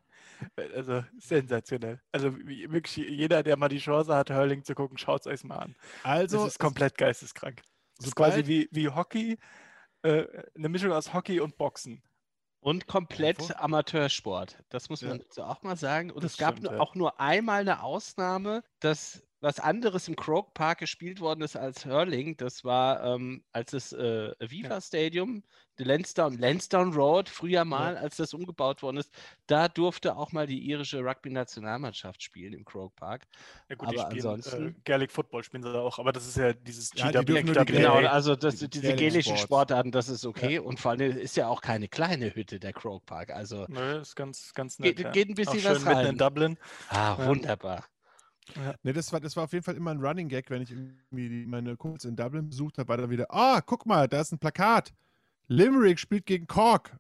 Also sensationell. Also wirklich jeder, der mal die Chance hat, Hurling zu gucken, schaut es euch mal an. Also, das ist komplett geisteskrank. Das ist quasi wie, wie Hockey, äh, eine Mischung aus Hockey und Boxen. Und komplett? Amateursport. Das muss man Ja. auch mal sagen. Und Das es gab stimmt, nur, ja. auch nur einmal eine Ausnahme, dass was anderes im Croke Park gespielt worden ist als Hurling. Das war, ähm, als das äh, Viva Stadium, die Lansdowne, Lansdowne Road, früher mal, als das umgebaut worden ist, da durfte auch mal die irische Rugby-Nationalmannschaft spielen im Croke Park. Ja gut, Aber die spielen ansonsten- äh, Gaelic Football spielen sie auch, aber das ist ja dieses Ja, die GW. die GWA. Genau, also das, die diese Sports. Sportarten, das ist okay. Und vor allem ist ja auch keine kleine Hütte, der Croke Park. Also, Nö, ist ganz, ganz Geht- nett. ja. geht ein bisschen auch schön was mitten rein. in Dublin. ah, Ja. Ne, das war, das war auf jeden Fall immer ein Running Gag, wenn ich irgendwie meine Kumpels in Dublin besucht habe, war da wieder, ah, guck mal, da ist ein Plakat. Limerick spielt gegen Cork.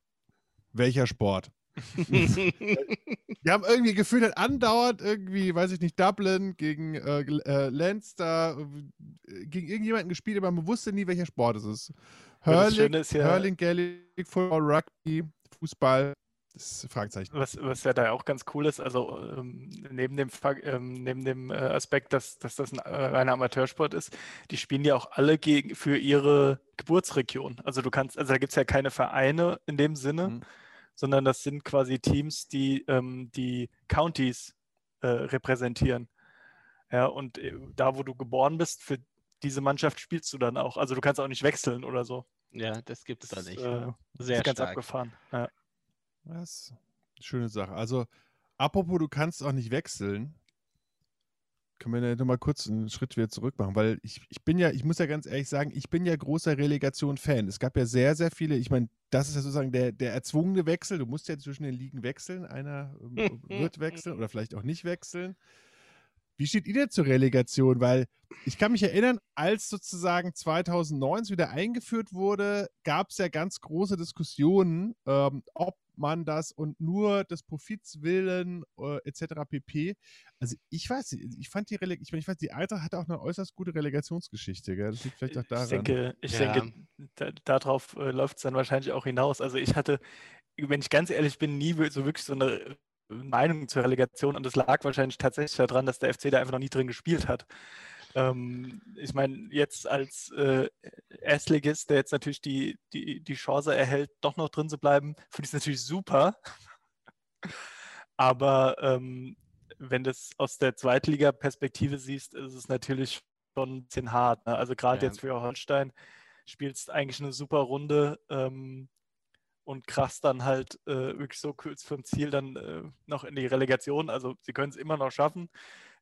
Welcher Sport? Wir haben irgendwie gefühlt halt andauernd irgendwie, weiß ich nicht, Dublin gegen äh, äh, Leinster, äh, gegen irgendjemanden gespielt, aber man wusste nie, welcher Sport es ist. Ja, Hurling, ist ja- Hurling, Gaelic, Football, Rugby, Fußball, das ist ein Fragezeichen. Was, was ja da auch ganz cool ist, also ähm, neben dem, ähm, neben dem äh, Aspekt, dass, dass das ein äh, reiner Amateursport ist, die spielen ja auch alle gegen, für ihre Geburtsregion. Also du kannst, also da gibt es ja keine Vereine in dem Sinne, Mhm. sondern das sind quasi Teams, die ähm, die Counties äh, repräsentieren. Ja, und äh, da, wo du geboren bist, für diese Mannschaft spielst du dann auch. Also du kannst auch nicht wechseln oder so. Ja, das gibt es da Das nicht. äh, Sehr ist ganz stark. abgefahren. Ja. Das ist eine schöne Sache. Also, apropos, du kannst auch nicht wechseln. Können wir noch mal kurz einen Schritt wieder zurück machen, weil ich, ich bin ja, ich muss ja ganz ehrlich sagen, ich bin ja großer Relegation-Fan. Es gab ja sehr, sehr viele, ich meine, das ist ja sozusagen der, der erzwungene Wechsel. Du musst ja zwischen den Ligen wechseln. Einer ähm, wird wechseln oder vielleicht auch nicht wechseln. Wie steht ihr denn zur Relegation? Weil ich kann mich erinnern, als sozusagen 2009 wieder eingeführt wurde, gab es ja ganz große Diskussionen, ähm, ob man das und nur des Profits willen äh, etc. pp. Also ich weiß, ich fand die Releg ich, meine, ich weiß, die Eintracht hatte auch eine äußerst gute Relegationsgeschichte. Gell? Das liegt vielleicht auch daran. Ich denke, ich Ja. denke da, darauf äh, läuft es dann wahrscheinlich auch hinaus. Also ich hatte, wenn ich ganz ehrlich bin, nie so wirklich so eine äh, Meinung zur Relegation und es lag wahrscheinlich tatsächlich daran, dass der FC da einfach noch nie drin gespielt hat. Ähm, ich meine, jetzt als äh, Erstligist, der jetzt natürlich die, die, die Chance erhält, doch noch drin zu bleiben, finde ich es natürlich super. Aber ähm, wenn du es aus der Zweitliga-Perspektive siehst, ist es natürlich schon ein bisschen hart. Ne? Also gerade Ja. jetzt für Holstein spielst eigentlich eine super Runde ähm, und krass dann halt äh, wirklich so kurz vom Ziel dann äh, noch in die Relegation. Also sie können es immer noch schaffen.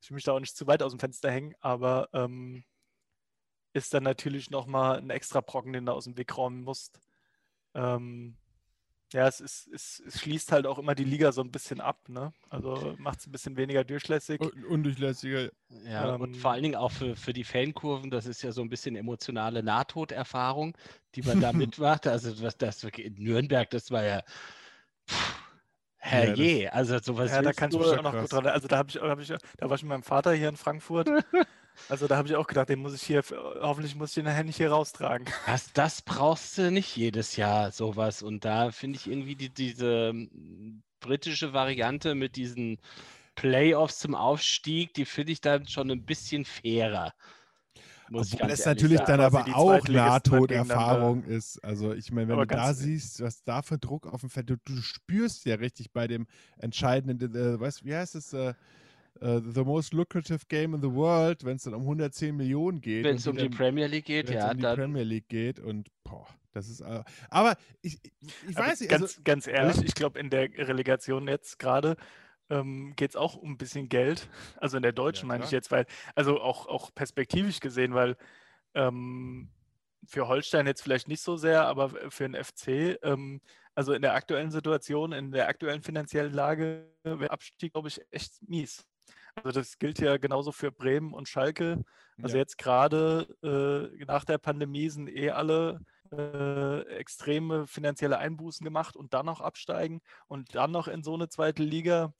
Ich will mich da auch nicht zu weit aus dem Fenster hängen, aber ähm, ist dann natürlich nochmal ein extra Brocken, den du aus dem Weg räumen musst. Ähm, ja, es, ist, es, es schließt halt auch immer die Liga so ein bisschen ab, ne? Also macht es ein bisschen weniger durchlässig. Un undurchlässiger. Ja, und Ähm, vor allen Dingen auch für, für die Fankurven, das ist ja so ein bisschen emotionale Nahtoderfahrung, die man da mitmacht. Also was das in Nürnberg, das war ja pff, herrje. Also sowas Ja, da kann ich mich auch noch gut dran. Also da habe ich, hab ich, da war ich mit meinem Vater hier in Frankfurt. Also da habe ich auch gedacht, den muss ich hier, hoffentlich muss ich den nachher nicht hier raustragen. Das, das brauchst du nicht jedes Jahr, sowas. Und da finde ich irgendwie die, diese mm, britische Variante mit diesen Playoffs zum Aufstieg, die finde ich dann schon ein bisschen fairer. Muss Obwohl es natürlich sagen. dann aber auch Nahtoderfahrung ist. Also ich meine, wenn Aber du da ganz- siehst, was da für Druck auf dem Feld, du, du spürst ja richtig bei dem entscheidenden, äh, weißt, wie heißt es, äh, äh, the most lucrative game in the world, wenn es dann um 110 Millionen geht. Wenn es um die Premier League geht, ja, um die Premier League geht und boah, das ist äh, aber ich, ich, ich Aber weiß nicht, ganz, also, ganz ehrlich, ja. ich glaube, in der Relegation jetzt gerade ähm, geht es auch um ein bisschen Geld. Also in der deutschen Ja, meine ich jetzt, weil, also auch, auch perspektivisch gesehen, weil ähm, für Holstein jetzt vielleicht nicht so sehr, aber für den FC, ähm, also in der aktuellen Situation, in der aktuellen finanziellen Lage, wäre Abstieg, glaube ich, echt mies. Also das gilt ja genauso für Bremen und Schalke. Also Ja. jetzt gerade äh, nach der Pandemie sind eh alle äh, extreme finanzielle Einbußen gemacht und dann noch absteigen und dann noch in so eine zweite Liga.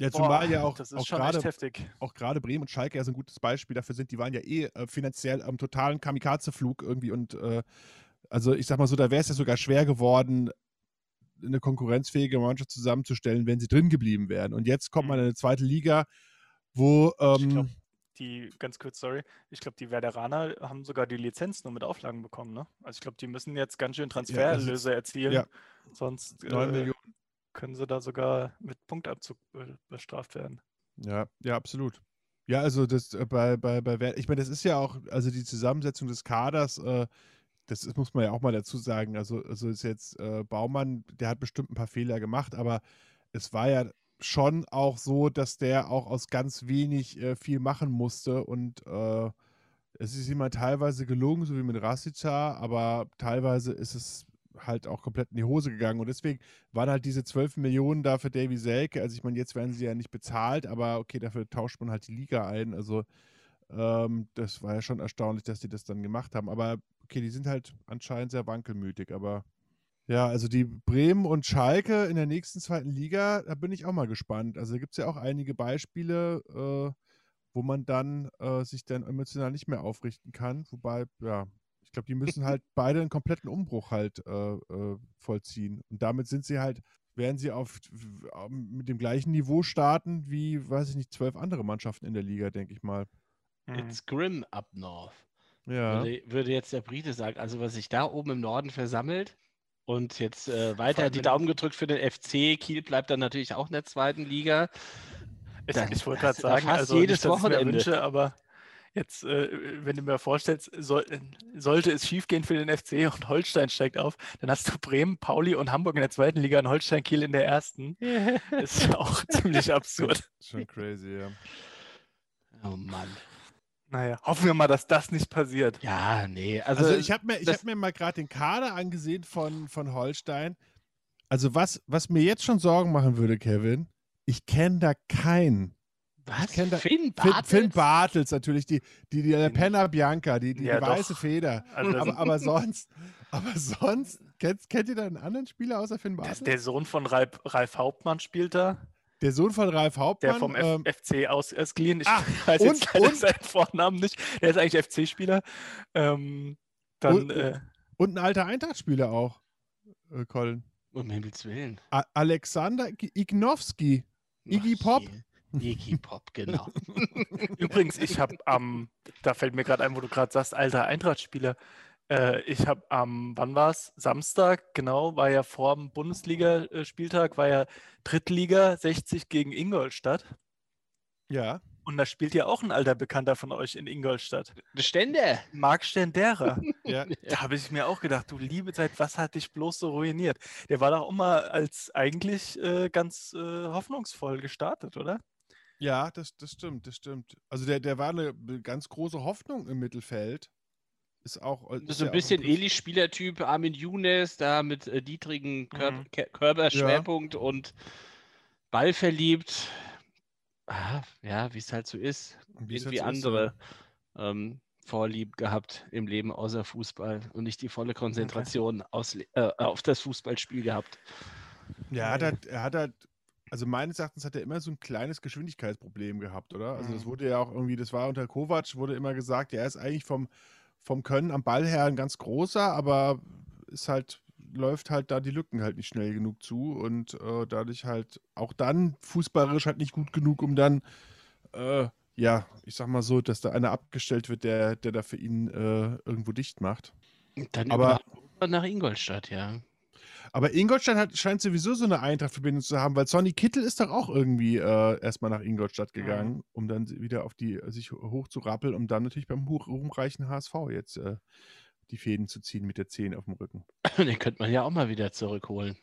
Ja, zumal Boah, ja auch, das ist auch schon gerade echt heftig. auch gerade Bremen und Schalke ja so ein gutes Beispiel dafür sind, die waren ja eh äh, finanziell am totalen Kamikaze-Flug irgendwie und äh, also ich sag mal so, da wäre es ja sogar schwer geworden, eine konkurrenzfähige Mannschaft zusammenzustellen, wenn sie drin geblieben wären. Und jetzt kommt man in eine zweite Liga, wo Ich ähm, glaub, Die, ganz kurz, sorry, ich glaube, die Werderaner haben sogar die Lizenz nur mit Auflagen bekommen, ne? Also ich glaube, die müssen jetzt ganz schön Transfererlöse erzielen, ja. sonst 9 äh, Millionen. Können sie da sogar mit Punktabzug be bestraft werden. Ja, ja, absolut. Ja, also das äh, bei, bei, bei ich meine, das ist ja auch, also die Zusammensetzung des Kaders, äh, das muss man ja auch mal dazu sagen. Also, also ist jetzt äh, Baumann, der hat bestimmt ein paar Fehler gemacht, aber es war ja schon auch so, dass der auch aus ganz wenig äh, viel machen musste und äh, es ist ihm halt teilweise gelungen, so wie mit Rasica, aber teilweise ist es halt auch komplett in die Hose gegangen und deswegen waren halt diese 12 Millionen da für Davy Selke. Also ich meine, jetzt werden sie ja nicht bezahlt, aber okay, dafür tauscht man halt die Liga ein. Also ähm, das war ja schon erstaunlich, dass die das dann gemacht haben. Aber okay, die sind halt anscheinend sehr wankelmütig. Aber ja, also die Bremen und Schalke in der nächsten zweiten Liga, da bin ich auch mal gespannt. Also da gibt es ja auch einige Beispiele, äh, wo man dann äh, sich dann emotional nicht mehr aufrichten kann. Wobei, ja, ich glaube, die müssen halt beide einen kompletten Umbruch halt äh, äh, vollziehen. Und damit sind sie halt, werden sie auf w- mit dem gleichen Niveau starten wie, weiß ich nicht, zwölf andere Mannschaften in der Liga, denke ich mal. Mhm. It's grim up north. Ja. Würde, würde jetzt der Brite sagen. Also was sich da oben im Norden versammelt und jetzt äh, weiter die Daumen gedrückt für den FC. Kiel bleibt dann natürlich auch in der zweiten Liga. Ich, Dann ich wollte gerade sagen, fast also jedes Wochenende. wünsche, aber jetzt, äh, wenn du mir vorstellst, soll, sollte es schiefgehen für den FC und Holstein steigt auf, dann hast du Bremen, Pauli und Hamburg in der zweiten Liga und Holstein Kiel in der ersten. Das ist auch ziemlich absurd. Schon crazy, ja. oh Mann. Naja, hoffen wir mal, dass das nicht passiert. Ja, nee. Also, Also, ich habe mir, ich hab mir mal gerade den Kader angesehen von, von Holstein. Also was, was mir jetzt schon Sorgen machen würde, Kevin, ich kenne da keinen. Was? da- Finn Bartels? Finn Bartels natürlich, die, die, die Den- Penna Bianca, die, die, Ja, die weiße doch. Feder. Also das Aber, aber sonst, aber sonst, kennt, kennt ihr da einen anderen Spieler außer Finn Das, Bartels? der Sohn von Ralf, Ralf Hauptmann spielt da, Der Sohn von Ralf der Hauptmann. vom F ähm, FC aus, ausgeliehen. Ich Ah, weiß und- jetzt und- seinen Vornamen nicht. Der ist eigentlich FC-Spieler. Ähm, dann, Und- äh, und ein alter Eintracht-Spieler auch, äh, Colin. Um Himmels Willen. A Alexander Ignowski. Iggy Ach Pop? je. Iggy Pop, genau. Übrigens, ich habe am, da fällt mir gerade ein, wo du gerade sagst, alter Eintracht-Spieler. Äh, ich habe am, wann war es? Samstag, genau, war ja vor dem Bundesligaspieltag, war ja Drittliga 60 gegen Ingolstadt. Ja. Und da spielt ja auch ein alter Bekannter von euch in Ingolstadt. Bestände. Marc Stendera. ja. Da habe ich mir auch gedacht, du liebe Zeit, was hat dich bloß so ruiniert? Der war doch immer als eigentlich äh, ganz äh, hoffnungsvoll gestartet, oder? Ja, das, das stimmt, das stimmt. Also der, der war eine ganz große Hoffnung im Mittelfeld. Ist auch. Ist so ein ja bisschen auch ähnlich Spielertyp Armin Younes, da mit äh, niedrigen Kör Mhm. Körperschwerpunkt und ballverliebt. Ah, ja, wie es halt so ist. Wie es halt Irgendwie so ist, andere ähm, Vorlieb gehabt im Leben außer Fußball und nicht die volle Konzentration aus, äh, auf das Fußballspiel gehabt. Ja, er hat halt, er hat halt, also meines Erachtens hat er immer so ein kleines Geschwindigkeitsproblem gehabt, oder? Also das Mhm. wurde ja auch irgendwie, das war unter Kovac, wurde immer gesagt, ja, er ist eigentlich vom, vom Können am Ball her ein ganz großer, aber ist halt, läuft halt da die Lücken halt nicht schnell genug zu und äh, dadurch halt auch dann fußballerisch halt nicht gut genug, um dann, äh, ja, ich sag mal so, dass da einer abgestellt wird, der, der da für ihn äh, irgendwo dicht macht. Dann Aber- nach Ingolstadt, ja. Aber Ingolstadt hat, scheint sowieso so eine Eintracht-Verbindung zu haben, weil Sonny Kittel ist doch auch irgendwie äh, erstmal nach Ingolstadt gegangen, um dann wieder auf die, sich hochzurappeln, um dann natürlich beim ruhmreichen HSV jetzt äh, die Fäden zu ziehen mit der 10 auf dem Rücken. Den könnte man ja auch mal wieder zurückholen.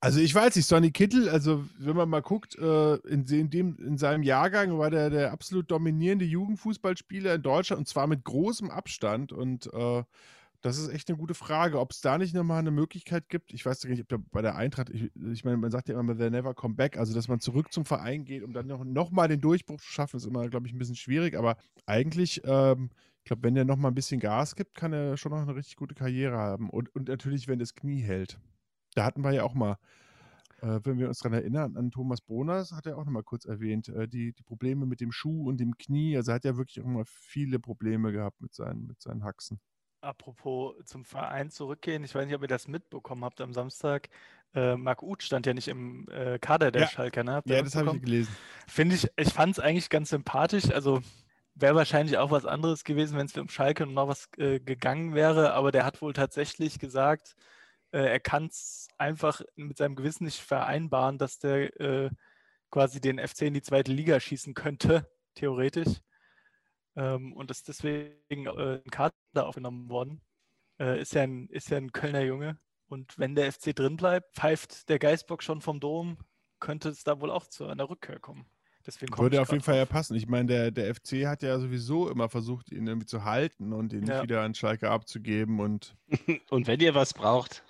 Also ich weiß nicht, Sonny Kittel, also wenn man mal guckt, äh, in, in, dem, in seinem Jahrgang war der der absolut dominierende Jugendfußballspieler in Deutschland und zwar mit großem Abstand und äh, das ist echt eine gute Frage, ob es da nicht nochmal eine Möglichkeit gibt. Ich weiß gar nicht, ob da bei der Eintracht, ich, ich meine, man sagt ja immer, they'll never come back, also dass man zurück zum Verein geht, um dann noch, noch den Durchbruch zu schaffen, ist immer, glaube ich, ein bisschen schwierig, aber eigentlich, ähm, ich glaube, wenn der noch mal ein bisschen Gas gibt, kann er schon noch eine richtig gute Karriere haben und, und natürlich, wenn das Knie hält. Da hatten wir ja auch mal, äh, wenn wir uns daran erinnern, an Thomas Bonas, hat er auch noch mal kurz erwähnt, äh, die, die Probleme mit dem Schuh und dem Knie. Also er hat ja wirklich auch mal viele Probleme gehabt mit seinen, mit seinen Haxen. Apropos zum Verein zurückgehen, ich weiß nicht, ob ihr das mitbekommen habt am Samstag. Äh, Marc Uth stand ja nicht im äh, Kader der Ja. Schalker, ne? Ja, das habe ich gelesen. Finde ich, ich fand es eigentlich ganz sympathisch. Also wäre wahrscheinlich auch was anderes gewesen, wenn es um Schalke und noch was äh, gegangen wäre, aber der hat wohl tatsächlich gesagt, äh, er kann es einfach mit seinem Gewissen nicht vereinbaren, dass der äh, quasi den FC in die zweite Liga schießen könnte, theoretisch. Ähm, und ist deswegen äh, in Kader aufgenommen worden. Äh, ist, ja ein, ist ja ein Kölner Junge. Und wenn der FC drin bleibt, pfeift der Geistbock schon vom Dom, könnte es da wohl auch zu einer Rückkehr kommen. Deswegen komme Würde ich auf jeden Fall ja passen. Ich meine, der, der FC hat ja sowieso immer versucht, ihn irgendwie zu halten und ihn Ja. nicht wieder an Schalke abzugeben. Und Und wenn ihr was braucht,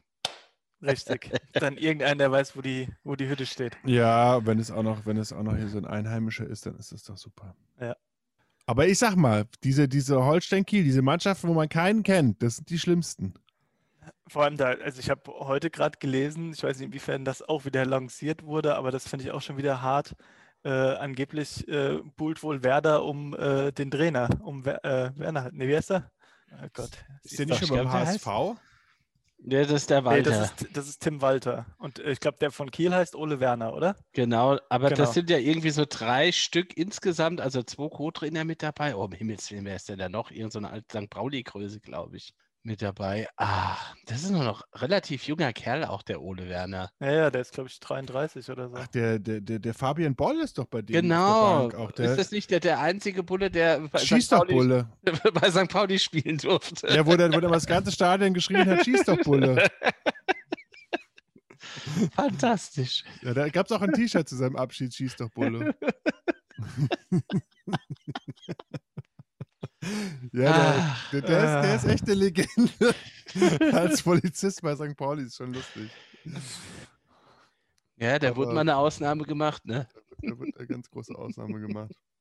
Richtig. Dann irgendeiner, der weiß, wo die, wo die Hütte steht. ja, wenn es auch noch, wenn es auch noch hier so ein Einheimischer ist, dann ist das doch super. Ja. Aber ich sag mal, diese, diese Holstein Kiel, diese Mannschaften, wo man keinen kennt, das sind die schlimmsten. Vor allem da, also ich habe heute gerade gelesen, ich weiß nicht, inwiefern das auch wieder lanciert wurde, aber das finde ich auch schon wieder hart. Äh, angeblich äh, buhlt wohl Werder um äh, den Trainer, um Wer äh, Werner. Ne, wie heißt er? Oh Gott. Ist der nicht ich schon beim HSV? Ja, das ist der Nee, Walter. das ist, das ist Tim Walter. Und äh, ich glaube, der von Kiel heißt Ole Werner, oder? Genau, aber Genau. das sind ja irgendwie so drei Stück insgesamt, also zwei Co-Trainer mit dabei. Oh, um Himmels Willen, wer ist denn da noch? Irgend so eine alte St. Pauli-Größe, glaube ich, mit dabei. Ah, das ist nur noch relativ junger Kerl, auch der Ole Werner. Ja, ja, der ist, glaube ich, 33 oder so. Ach, der, der, der, der Fabian Boll ist doch bei dem Genau. auf der Bank auch. Der ist das nicht der, der einzige Bulle, der bei St. schießt doch Pauli, Bulle. bei St. Pauli spielen durfte? Ja, wo der, wo der mal das ganze Stadion geschrien hat, schießt doch Bulle. Fantastisch. Ja, da gab es auch ein T-Shirt zu seinem Abschied, schießt doch Bulle. ja, der, der, der, ist, der ist ah. echt eine Legende. Als Polizist bei St. Pauli ist schon lustig. Ja, da wurde mal eine Ausnahme gemacht, ne? Da wird eine ganz große Ausnahme gemacht.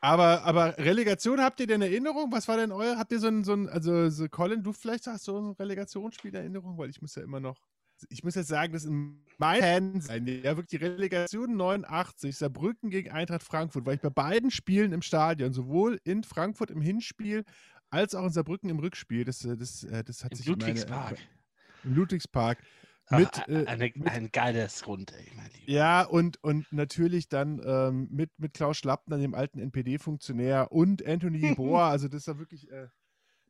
Aber, aber Relegation habt ihr denn Erinnerung? Was war denn euer? Habt ihr so ein, so ein also so Colin, du vielleicht hast so ein Relegationsspiel in Erinnerung? Weil ich muss ja immer noch, ich muss jetzt sagen, dass in meinen Händen sein, ja wirklich die Relegation 89, Saarbrücken gegen Eintracht Frankfurt, weil ich bei beiden Spielen im Stadion, sowohl in Frankfurt im Hinspiel als auch in Saarbrücken im Rückspiel, das, äh, das, äh, das hat Im sich in meine- Ludwigspark. Im Ludwigspark. Mit, Ach, äh, eine, mit- ein geiles Runde, mein Lieber. Ja, und, und natürlich dann ähm, mit, mit Klaus Schlappner, dem alten NPD-Funktionär, und Anthony Bohr. Also, das ist ja wirklich äh,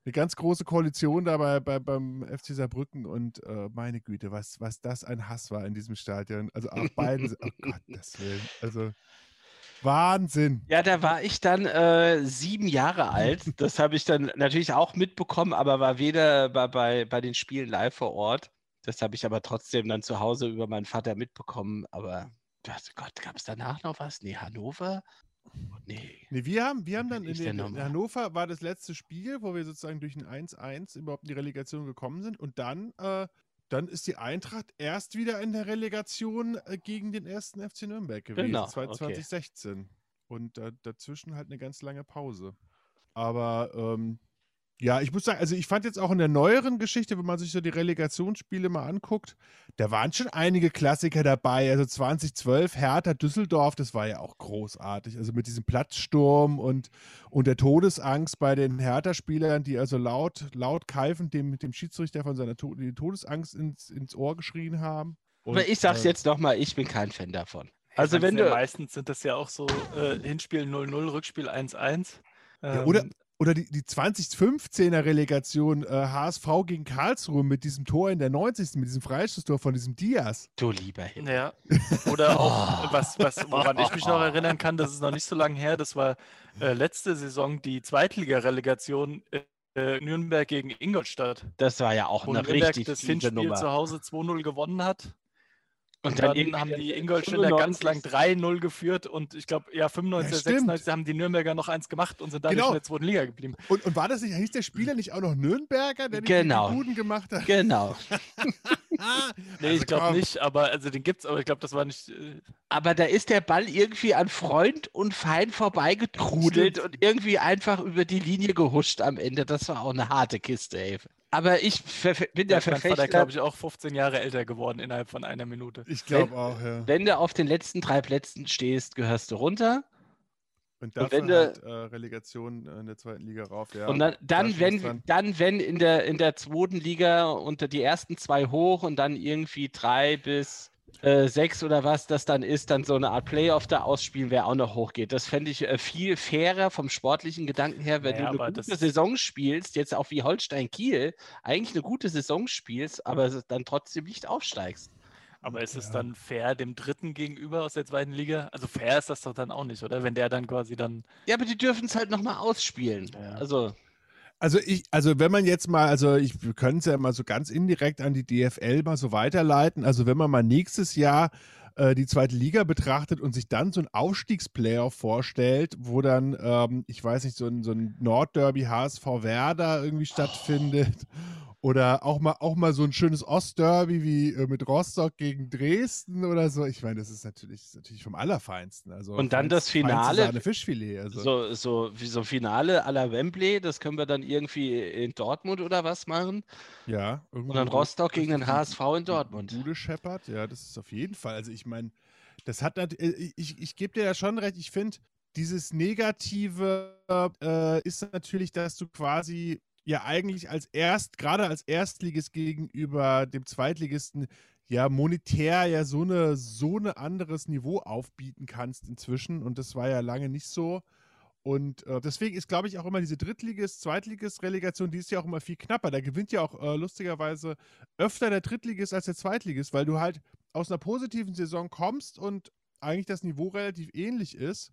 eine ganz große Koalition da bei, bei, beim FC Saarbrücken. Und äh, meine Güte, was, was das ein Hass war in diesem Stadion. Also, auf beiden. oh Gott, das Willen. Also, Wahnsinn. Ja, da war ich dann äh, sieben Jahre alt. Das habe ich dann natürlich auch mitbekommen, aber war weder bei, bei, bei den Spielen live vor Ort. Das habe ich aber trotzdem dann zu Hause über meinen Vater mitbekommen. Aber Gott, gab es danach noch was? Nee, Hannover? Nee. Nee, wir haben, wir haben dann in, den, in? Hannover war das letzte Spiel, wo wir sozusagen durch ein 1-1 überhaupt in die Relegation gekommen sind. Und dann, äh, dann ist die Eintracht erst wieder in der Relegation äh, gegen den ersten FC Nürnberg gewesen, Genau, zwei- okay. 2016. Und äh, dazwischen halt eine ganz lange Pause. Aber ähm, ja, ich muss sagen, also ich fand jetzt auch in der neueren Geschichte, wenn man sich so die Relegationsspiele mal anguckt, da waren schon einige Klassiker dabei. Also 2012 Hertha Düsseldorf, das war ja auch großartig. Also mit diesem Platzsturm und, und der Todesangst bei den Hertha-Spielern, die also laut, laut keifend dem, dem Schiedsrichter von seiner to die Todesangst ins, ins Ohr geschrien haben. Und, Aber ich sag's äh, jetzt nochmal, ich bin kein Fan davon. Also wenn du. Meistens sind das ja auch so äh, Hinspiel 0-0, Rückspiel 1-1. Ja, Ähm, oder oder die, die 2015er Relegation äh, HSV gegen Karlsruhe mit diesem Tor in der 90. mit diesem Freistoßtor von diesem Diaz. Du lieber Himmel. Ja. Oder Oh. auch, was, was, woran ich mich noch erinnern kann, das ist noch nicht so lange her, das war äh, letzte Saison die Zweitliga-Relegation äh, Nürnberg gegen Ingolstadt, Das war ja auch wo eine Nürnberg richtig das Hinspiel Nummer. zu Hause 2-0 gewonnen hat. Und, dann, irgendwie haben die Ingolstädter ganz lang 95. 3-0 geführt und ich glaube, ja, 95, Ja, stimmt. 96 haben die Nürnberger noch eins gemacht und sind dadurch Genau. in der zweiten Liga geblieben. Und, und war das nicht, hieß der Spieler nicht auch noch Nürnberger, der Genau. die Buden gemacht hat? Genau. Nee, also ich glaube nicht, aber also den gibt's, aber ich glaube, das war nicht. Äh, Aber da ist der Ball irgendwie an Freund und Feind vorbeigetrudelt und irgendwie einfach über die Linie gehuscht am Ende. Das war auch eine harte Kiste, ey. Aber ich bin da der Verfechter, glaube ich, auch 15 Jahre älter geworden innerhalb von einer Minute. Ich glaube auch, ja. wenn du auf den letzten drei Plätzen stehst, gehörst du runter. Und und dafür wenn du- halt, äh, Relegation in der zweiten Liga rauf, ja. und dann, da dann was wenn, dann, wenn in der, in der zweiten Liga unter die ersten zwei hoch und dann irgendwie drei bis äh, sechs oder was das dann ist, dann so eine Art Playoff da ausspielen, wer auch noch hochgeht. Das fände ich äh, viel fairer vom sportlichen Gedanken her, wenn Naja, du eine gute das- Saison spielst, jetzt auch wie Holstein Kiel, eigentlich eine gute Saison spielst, aber dann trotzdem nicht aufsteigst. Aber ist es Ja. dann fair dem Dritten gegenüber aus der zweiten Liga? Also fair ist das doch dann auch nicht, oder? Wenn der dann quasi dann. Ja, aber die dürfen es halt nochmal ausspielen. Ja. Also, Also ich, also wenn man jetzt mal, also ich, können es ja mal so ganz indirekt an die DFL mal so weiterleiten. Also wenn man mal nächstes Jahr äh, die zweite Liga betrachtet und sich dann so ein Aufstiegsplayoff vorstellt, wo dann, ähm, ich weiß nicht, so ein, so ein Nordderby HSV Werder irgendwie stattfindet. Oder auch mal, auch mal so ein schönes Ostderby wie äh, mit Rostock gegen Dresden oder so. Ich meine, das ist natürlich, das ist natürlich vom Allerfeinsten. Also Und dann das Finale- Fischfilet. Also. so, so wie so Finale à la Wembley, das können wir dann irgendwie in Dortmund oder was machen. Ja, Und dann Rostock gegen den HSV in Dortmund. Bude scheppert, ja, das ist auf jeden Fall. Also ich meine, das hat äh, ich, ich, ich gebe dir ja schon recht, ich finde, dieses Negative äh, ist natürlich, dass du quasi ja eigentlich als Erst, gerade als Erstligist gegenüber dem Zweitligisten ja monetär ja so eine so eine anderes Niveau aufbieten kannst inzwischen und das war ja lange nicht so. Und äh, deswegen ist, glaube ich, auch immer diese Drittligist-, Zweitligist-Relegation, die ist ja auch immer viel knapper. Da gewinnt ja auch äh, lustigerweise öfter der Drittligist als der Zweitligist, weil du halt aus einer positiven Saison kommst und eigentlich das Niveau relativ ähnlich ist.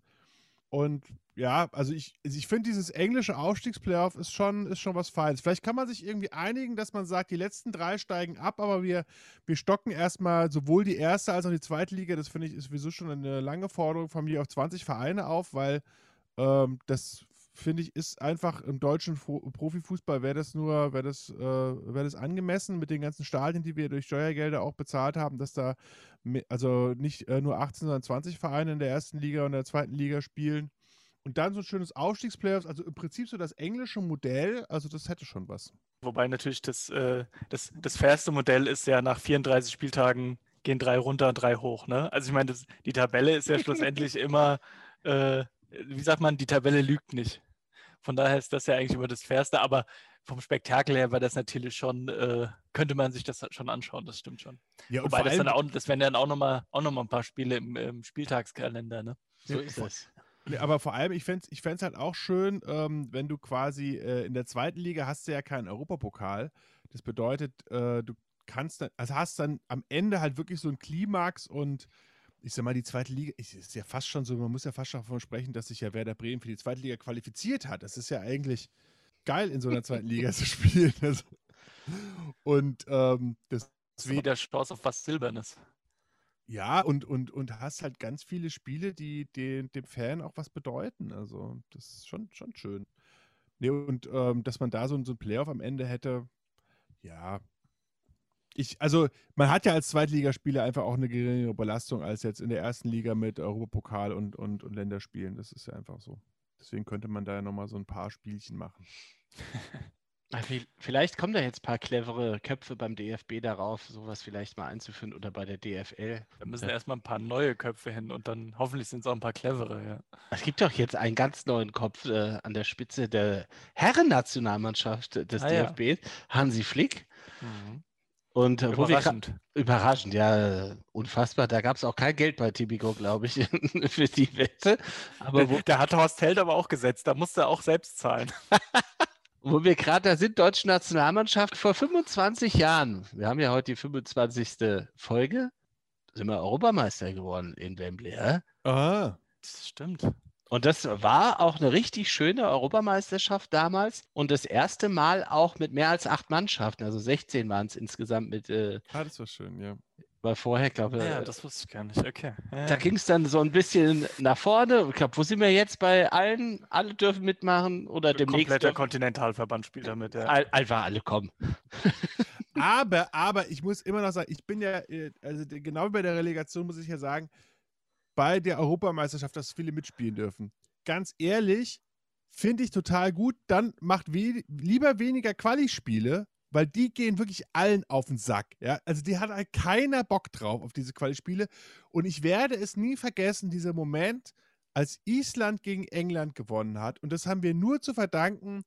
Und ja, also ich, also ich finde, dieses englische Aufstiegsplayoff ist schon, ist schon was Feines. Vielleicht kann man sich irgendwie einigen, dass man sagt, die letzten drei steigen ab, aber wir, wir stocken erstmal sowohl die erste als auch die zweite Liga. Das finde ich ist sowieso schon eine lange Forderung von mir auf 20 Vereine auf, weil ähm, das finde ich ist einfach im deutschen Fu Profifußball wäre das nur, wäre das, äh, wäre das angemessen mit den ganzen Stadien, die wir durch Steuergelder auch bezahlt haben, dass da also nicht äh, nur 18, sondern 20 Vereine in der ersten Liga und der zweiten Liga spielen. Und dann so ein schönes Aufstiegsplayoffs, also im Prinzip so das englische Modell, also das hätte schon was. Wobei natürlich das, äh, das, das fairste Modell ist ja nach 34 Spieltagen gehen drei runter und drei hoch. Ne? Also ich meine, die Tabelle ist ja schlussendlich immer, äh, wie sagt man, die Tabelle lügt nicht. Von daher ist das ja eigentlich immer das Fairste. Aber vom Spektakel her war das natürlich schon, äh, könnte man sich das schon anschauen, das stimmt schon. Ja, und Wobei vor das, dann allem, auch, das wären dann auch nochmal auch noch mal ein paar Spiele im, im Spieltagskalender, ne? So Ja, ist es. Nee, aber vor allem, ich fände es ich fänd's halt auch schön, ähm, wenn du quasi äh, in der zweiten Liga hast du ja keinen Europapokal. Das bedeutet, äh, du kannst dann, also hast dann am Ende halt wirklich so einen Klimax und ich sag mal, die zweite Liga, es ist ja fast schon so, man muss ja fast schon davon sprechen, dass sich ja Werder Bremen für die zweite Liga qualifiziert hat. Das ist ja eigentlich geil, in so einer zweiten Liga zu spielen. Also, und ähm, das Das ist wieder Chance auf was Silbernes. Ja, und, und, und hast halt ganz viele Spiele, die den, dem Fan auch was bedeuten. Also, das ist schon, schon schön. Nee, und ähm, dass man da so, so ein Playoff am Ende hätte, ja. Ich, also, man hat ja als Zweitligaspieler einfach auch eine geringere Belastung als jetzt in der ersten Liga mit Europapokal und, und, und Länderspielen. Das ist ja einfach so. Deswegen könnte man da ja nochmal so ein paar Spielchen machen. Vi- Vielleicht kommen da jetzt ein paar clevere Köpfe beim DFB darauf, sowas vielleicht mal einzuführen oder bei der DFL. Da müssen Ja. erstmal ein paar neue Köpfe hin und dann hoffentlich sind es auch ein paar clevere, ja. Es gibt doch jetzt einen ganz neuen Kopf äh, an der Spitze der Herrennationalmannschaft des Ah, ja. DFB, Hansi Flick. Und äh, Überraschend. überraschend, ja, äh, unfassbar. Da gab es auch kein Geld bei Tibico, glaube ich, für die Wette. Aber wo, Da hat Horst Held aber auch gesetzt, da musste er auch selbst zahlen. Wo wir gerade da sind, deutsche Nationalmannschaft vor 25 Jahren. Wir haben ja heute die 25. Folge. Sind wir Europameister geworden in Wembley. Ja? Ah. Das stimmt. Und das war auch eine richtig schöne Europameisterschaft damals. Und das erste Mal auch mit mehr als acht Mannschaften. Also 16 waren es insgesamt mit, äh, ah, das war schön, ja. weil vorher, glaube ich, Ja, das wusste ich gar nicht. Okay. Ja, da ging es dann so ein bisschen nach vorne. Ich glaube, wo sind wir jetzt bei allen? Alle dürfen mitmachen oder demnächst Kompletter dürfen Kontinentalverband spielt damit, ja. Einfach alle kommen. Aber, aber ich muss immer noch sagen, ich bin ja, äh, also genau wie bei der Relegation muss ich ja sagen, bei der Europameisterschaft, dass viele mitspielen dürfen. Ganz ehrlich, finde ich total gut. Dann macht we lieber weniger Quali-Spiele, weil die gehen wirklich allen auf den Sack. Ja? Also die hat halt keiner Bock drauf auf diese Quali-Spiele. Und ich werde es nie vergessen, dieser Moment, als Island gegen England gewonnen hat. Und das haben wir nur zu verdanken,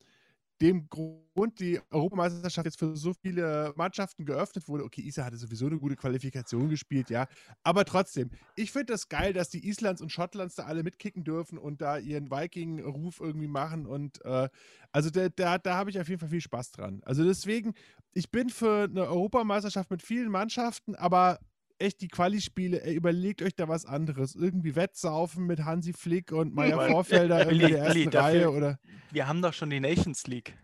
dem Grund die Europameisterschaft jetzt für so viele Mannschaften geöffnet wurde. Okay, Island hatte sowieso eine gute Qualifikation gespielt, ja. Aber trotzdem, ich finde das geil, dass die Islands und Schottlands da alle mitkicken dürfen und da ihren Viking-Ruf irgendwie machen. Und äh, also da, da, da habe ich auf jeden Fall viel Spaß dran. Also deswegen, ich bin für eine Europameisterschaft mit vielen Mannschaften, aber echt die Quali-Spiele, überlegt euch da was anderes. Irgendwie Wettsaufen mit Hansi Flick und Meier Weil- Vorfelder in der ersten Billy, dafür- Reihe oder Wir haben doch schon die Nations League,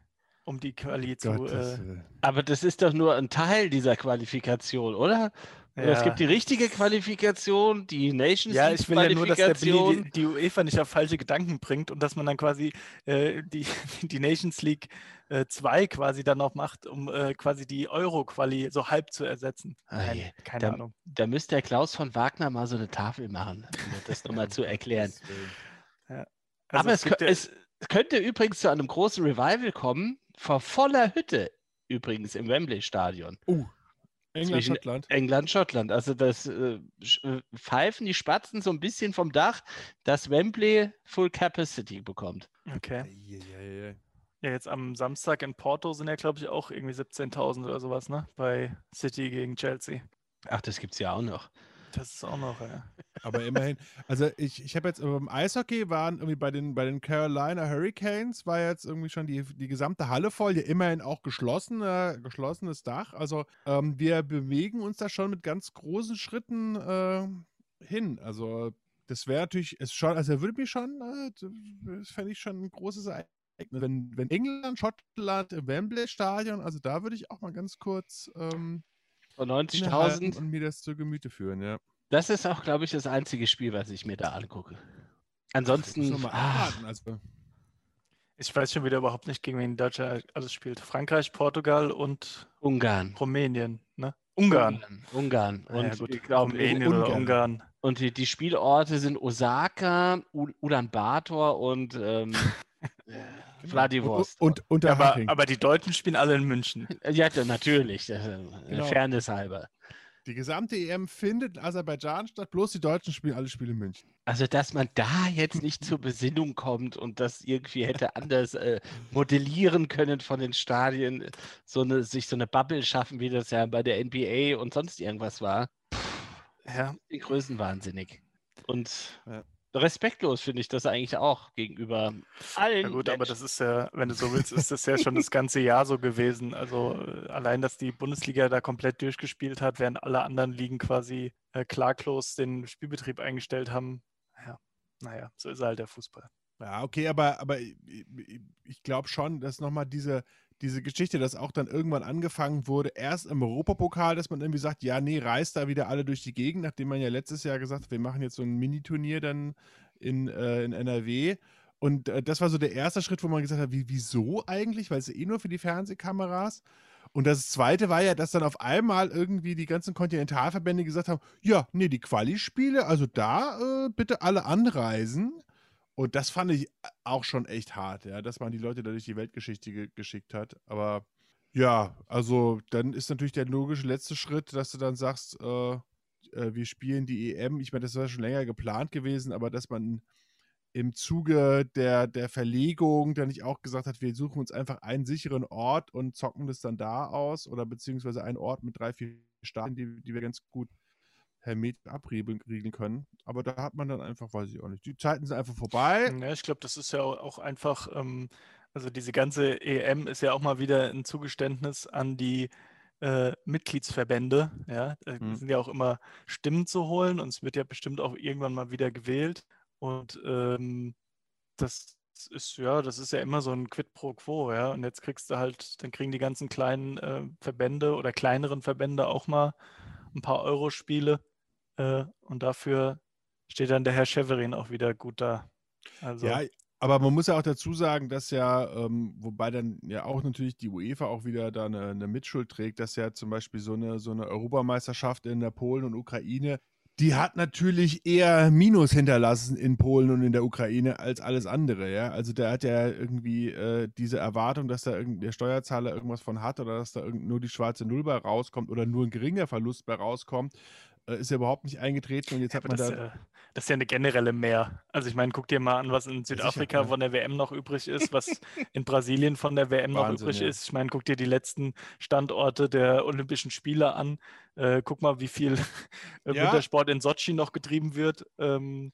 um die Quali zu. Äh. Aber das ist doch nur ein Teil dieser Qualifikation, oder? Oder Es ja. gibt die richtige Qualifikation, die Nations Ja, League ich will ja nur, dass der Qualifikation. die, die UEFA nicht auf falsche Gedanken bringt und dass man dann quasi äh, die, die Nations League 2 quasi dann noch macht, um äh, quasi die Euro-Quali so halb zu ersetzen. Nein, je, keine da- Ahnung. Da müsste der Klaus von Wagner mal so eine Tafel machen, um das nochmal zu erklären. Also Aber es, kö- ja- es könnte übrigens zu einem großen Revival kommen, vor voller Hütte übrigens im Wembley-Stadion. Uh, England, Schottland. England, Schottland. Also das äh, äh, pfeifen die Spatzen so ein bisschen vom Dach, dass Wembley Full Capacity bekommt. okay. Ja, jetzt am Samstag in Porto sind ja, glaube ich, auch irgendwie 17.000 oder sowas, ne? Bei City gegen Chelsea. Ach, das gibt's ja auch noch. Das ist auch noch, ja. Aber immerhin, also ich, ich habe jetzt beim Eishockey waren irgendwie bei den, bei den Carolina Hurricanes war jetzt irgendwie schon die, die gesamte Halle voll, ja immerhin auch geschlossene, geschlossenes Dach. Also ähm, wir bewegen uns da schon mit ganz großen Schritten äh, hin. Also das wäre natürlich, ist schon, also würde mich schon, äh, das fände ich schon ein großes Ereignis. Wenn, wenn England, Schottland Wembley-Stadion, also da würde ich auch mal ganz kurz ähm, Von innehalten 90.000. und mir das zu Gemüte führen, ja. Das ist auch, glaube ich, das einzige Spiel, was ich mir da angucke. Ansonsten. Mal ah, also. Ich weiß schon wieder überhaupt nicht, gegen wen Deutschland alles spielt. Frankreich, Portugal und Ungarn. Rumänien, ne? Ungarn. Ungarn. Ah ja, Und, gut. ich glaube, Rumänien oder Ungarn. Ungarn. und die, die Spielorte sind Osaka, U- Ulaanbaatar und ähm, äh, Vladivostok. Und, und, Aber, Unterhaching. aber die Deutschen spielen alle in München. ja, natürlich. äh, Genau. Fairness halber. Die gesamte EM findet in Aserbaidschan statt, bloß die Deutschen spielen alle Spiele in München. Also, dass man da jetzt nicht zur Besinnung kommt und das irgendwie hätte anders äh, modellieren können von den Stadien, so eine, sich so eine Bubble schaffen, wie das ja bei der NBA und sonst irgendwas war. Ja. Die Größenwahnsinnig. Und Ja. Respektlos finde ich das eigentlich auch gegenüber allen. Ja gut, aber Menschen. das ist ja, wenn du so willst, ist das ja schon das ganze Jahr so gewesen. Also äh, allein, dass die Bundesliga da komplett durchgespielt hat, während alle anderen Ligen quasi äh, klaglos den Spielbetrieb eingestellt haben. Ja, naja, so ist halt der Fußball. Ja, okay, aber, aber ich, ich glaube schon, dass nochmal diese, diese Geschichte, dass auch dann irgendwann angefangen wurde, erst im Europapokal, dass man irgendwie sagt, ja, nee, reist da wieder alle durch die Gegend, nachdem man ja letztes Jahr gesagt hat, wir machen jetzt so ein Mini-Turnier dann in, äh, in NRW. Und äh, das war so der erste Schritt, wo man gesagt hat, wie, wieso eigentlich? Weil es eh nur für die Fernsehkameras. Und das zweite war ja, dass dann auf einmal irgendwie die ganzen Kontinentalverbände gesagt haben, ja, nee, die Quali-Spiele, also da äh, bitte alle anreisen. Und das fand ich auch schon echt hart, ja, dass man die Leute da durch die Weltgeschichte ge geschickt hat. Aber ja, also dann ist natürlich der logische letzte Schritt, dass du dann sagst, äh, äh, wir spielen die EM. Ich meine, das war schon länger geplant gewesen, aber dass man im Zuge der, der Verlegung dann nicht auch gesagt hat, wir suchen uns einfach einen sicheren Ort und zocken das dann da aus oder beziehungsweise einen Ort mit drei, vier Stadien, die, die wir ganz gut hermetisch abriegeln riegeln können. Aber da hat man dann einfach, weiß ich auch nicht, die Zeiten sind einfach vorbei. Ja, ich glaube, das ist ja au- auch einfach, ähm, also diese ganze EM ist ja auch mal wieder ein Zugeständnis an die äh, Mitgliedsverbände. Ja, äh, Hm. sind ja auch immer Stimmen zu holen und es wird ja bestimmt auch irgendwann mal wieder gewählt. Und ähm, das ist ja, das ist ja immer so ein Quid pro quo, ja. Und jetzt kriegst du halt, dann kriegen die ganzen kleinen äh, Verbände oder kleineren Verbände auch mal ein paar Eurospiele. Äh, und dafür steht dann der Herr Severin auch wieder gut da. Also, Ja, aber man muss ja auch dazu sagen, dass ja, ähm, wobei dann ja auch natürlich die UEFA auch wieder da eine, eine Mitschuld trägt, dass ja zum Beispiel so eine, so eine Europameisterschaft in der Polen und Ukraine, die hat natürlich eher Minus hinterlassen in Polen und in der Ukraine als alles andere, ja. Also der hat ja irgendwie äh, diese Erwartung, dass da der Steuerzahler irgendwas von hat oder dass da nur die schwarze Null bei rauskommt oder nur ein geringer Verlust bei rauskommt, ist ja überhaupt nicht eingetreten und jetzt Ja, hat man das, da. äh, das ist ja eine generelle Mehr. Also ich meine, guck dir mal an, was in Südafrika ja. von der WM noch übrig ist, was in Brasilien von der WM noch Wahnsinn, übrig ja. ist. Ich meine, guck dir die letzten Standorte der Olympischen Spiele an. Äh, guck mal, wie viel äh, Ja. Wintersport in Sochi noch getrieben wird. Ähm,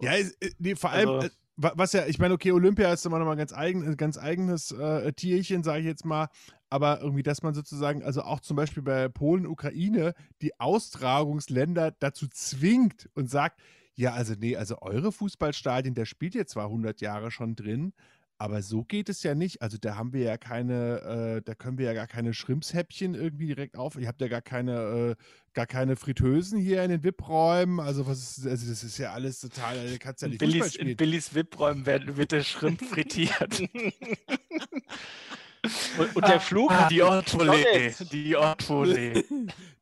Ja, äh, nee, vor allem, Also- äh, wa- was ja, ich meine, okay, Olympia ist immer noch mal ganz eigen, ein ganz eigenes äh, Tierchen, sage ich jetzt mal, aber irgendwie, dass man sozusagen, also auch zum Beispiel bei Polen, Ukraine, die Austragungsländer dazu zwingt und sagt, ja, also nee, also eure Fußballstadien, da spielt ihr zwar 100 Jahre schon drin, aber so geht es ja nicht. Also da haben wir ja keine, äh, da können wir ja gar keine Schrimpshäppchen irgendwie direkt auf. Ihr habt ja gar keine, äh, gar keine Fritteusen hier in den VIP-Räumen. Also was ist, also das ist ja alles total, also du kannst ja in nicht Fußball Billys, in. Billys VIP-Räumen werden, wird der Schrimp frittiert. Und, und der Flug Ah, die. Sonne. Die Ortvolley.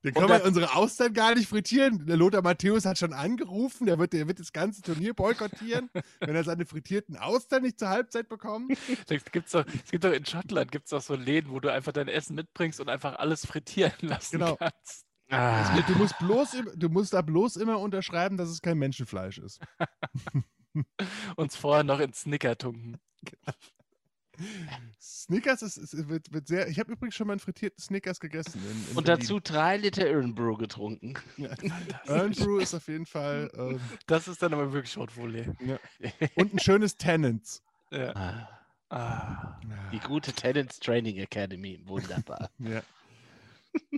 Da können wir unsere Austern gar nicht frittieren. Der Lothar Matthäus hat schon angerufen, der wird, der wird das ganze Turnier boykottieren, wenn er seine frittierten Austern nicht zur Halbzeit bekommt. Es doch, gibt doch in Schottland gibt's doch so Läden, wo du einfach dein Essen mitbringst und einfach alles frittieren lassen Genau. kannst. Ah, Du musst, bloß, du musst da bloß immer unterschreiben, dass es kein Menschenfleisch ist. Uns vorher noch in Snicker tunken. Snickers ist, ist, wird, wird sehr. Ich habe übrigens schon mal einen frittierten Snickers gegessen. In, in und Berlin. dazu drei Liter Irn-Brew getrunken. Ja. Earn Brew ist auf jeden Fall. Ähm, Das ist dann aber wirklich Rotvolley. und ein schönes Tenants. Ja. Ah, Ah. Die gute Tenants Training Academy. Wunderbar. Ja.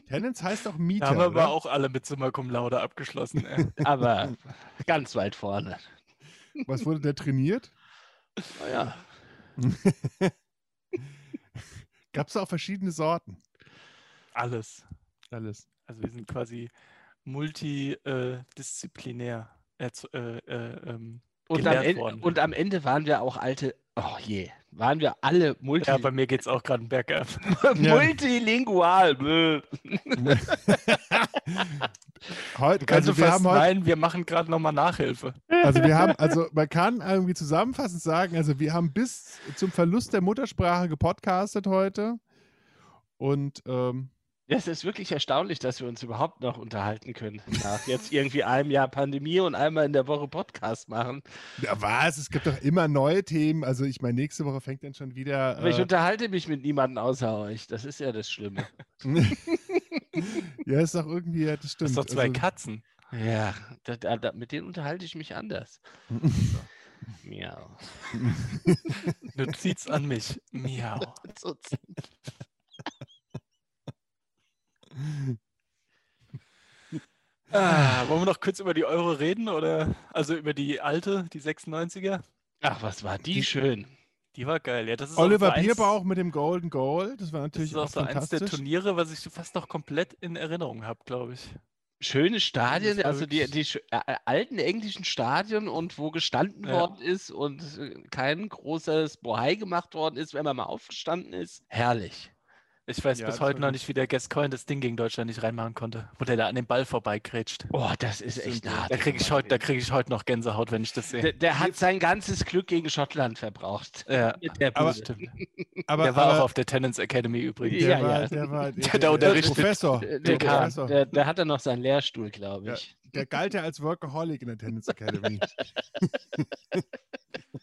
Tenants heißt auch Da Mieter. haben wir aber oder? auch alle mit Summa Cum Laude abgeschlossen. Aber ganz weit vorne. Was wurde der trainiert? Naja. Gab es auch verschiedene Sorten? Alles. Alles. Also wir sind quasi multidisziplinär. Äh, zu- äh, äh, ähm, Und am, Ende, worden. und am Ende waren wir auch alte, oh je, waren wir alle multi, ja, bei mir geht es auch gerade bergab. multilingual. Heute, Kannst also du wir fast haben heute, meinen, wir machen gerade nochmal Nachhilfe. also wir haben, also man kann irgendwie zusammenfassend sagen, also wir haben bis zum Verlust der Muttersprache gepodcastet heute und ähm, Es ist wirklich erstaunlich, dass wir uns überhaupt noch unterhalten können. Nach jetzt irgendwie einem Jahr Pandemie und einmal in der Woche Podcast machen. Ja, was? Es gibt doch immer neue Themen. Also ich meine, nächste Woche fängt dann schon wieder. Aber ich Äh, unterhalte mich mit niemandem außer euch. Das ist ja das Schlimme. ja, ist doch irgendwie, ja, das Das stimmt. ist doch zwei also, Katzen. Ja, da, da, da, mit denen unterhalte ich mich anders. Miau. Notiz an mich. Miau. So Ah, wollen wir noch kurz über die Euro reden oder also über die alte, die 96er? Ach, was war die Die- schön. Die war geil. Ja, das ist Oliver so Bierbauch mit dem Golden Goal, das war Das natürlich ist auch auch so eins der. Turniere, was ich fast noch komplett in Erinnerung habe, glaube ich. Schöne Stadien, also die, die äh, äh, alten englischen Stadien und wo gestanden Ja. worden ist und äh, kein großes Bohai gemacht worden ist, wenn man mal aufgestanden ist. Herrlich. Ich weiß Ja, bis heute noch nicht, wie der Gascoigne das Ding gegen Deutschland nicht reinmachen konnte, wo der da an dem Ball vorbeigrätscht. Oh, das ist echt ja. harte Da kriege ich, da krieg ich heute noch Gänsehaut, wenn ich das sehe. Der, der hat sein ganzes Glück gegen Schottland verbraucht. Ja, Mit der aber-. Aber, Der war aber auch auf der Tennis Academy übrigens. der, Ja, war, ja. der war Der da unterrichtet. Professor. Der, Der, der, Professor. der, der hat dann noch seinen Lehrstuhl, glaube Ja. ich. der galt ja als Workaholic in der Tennis Academy.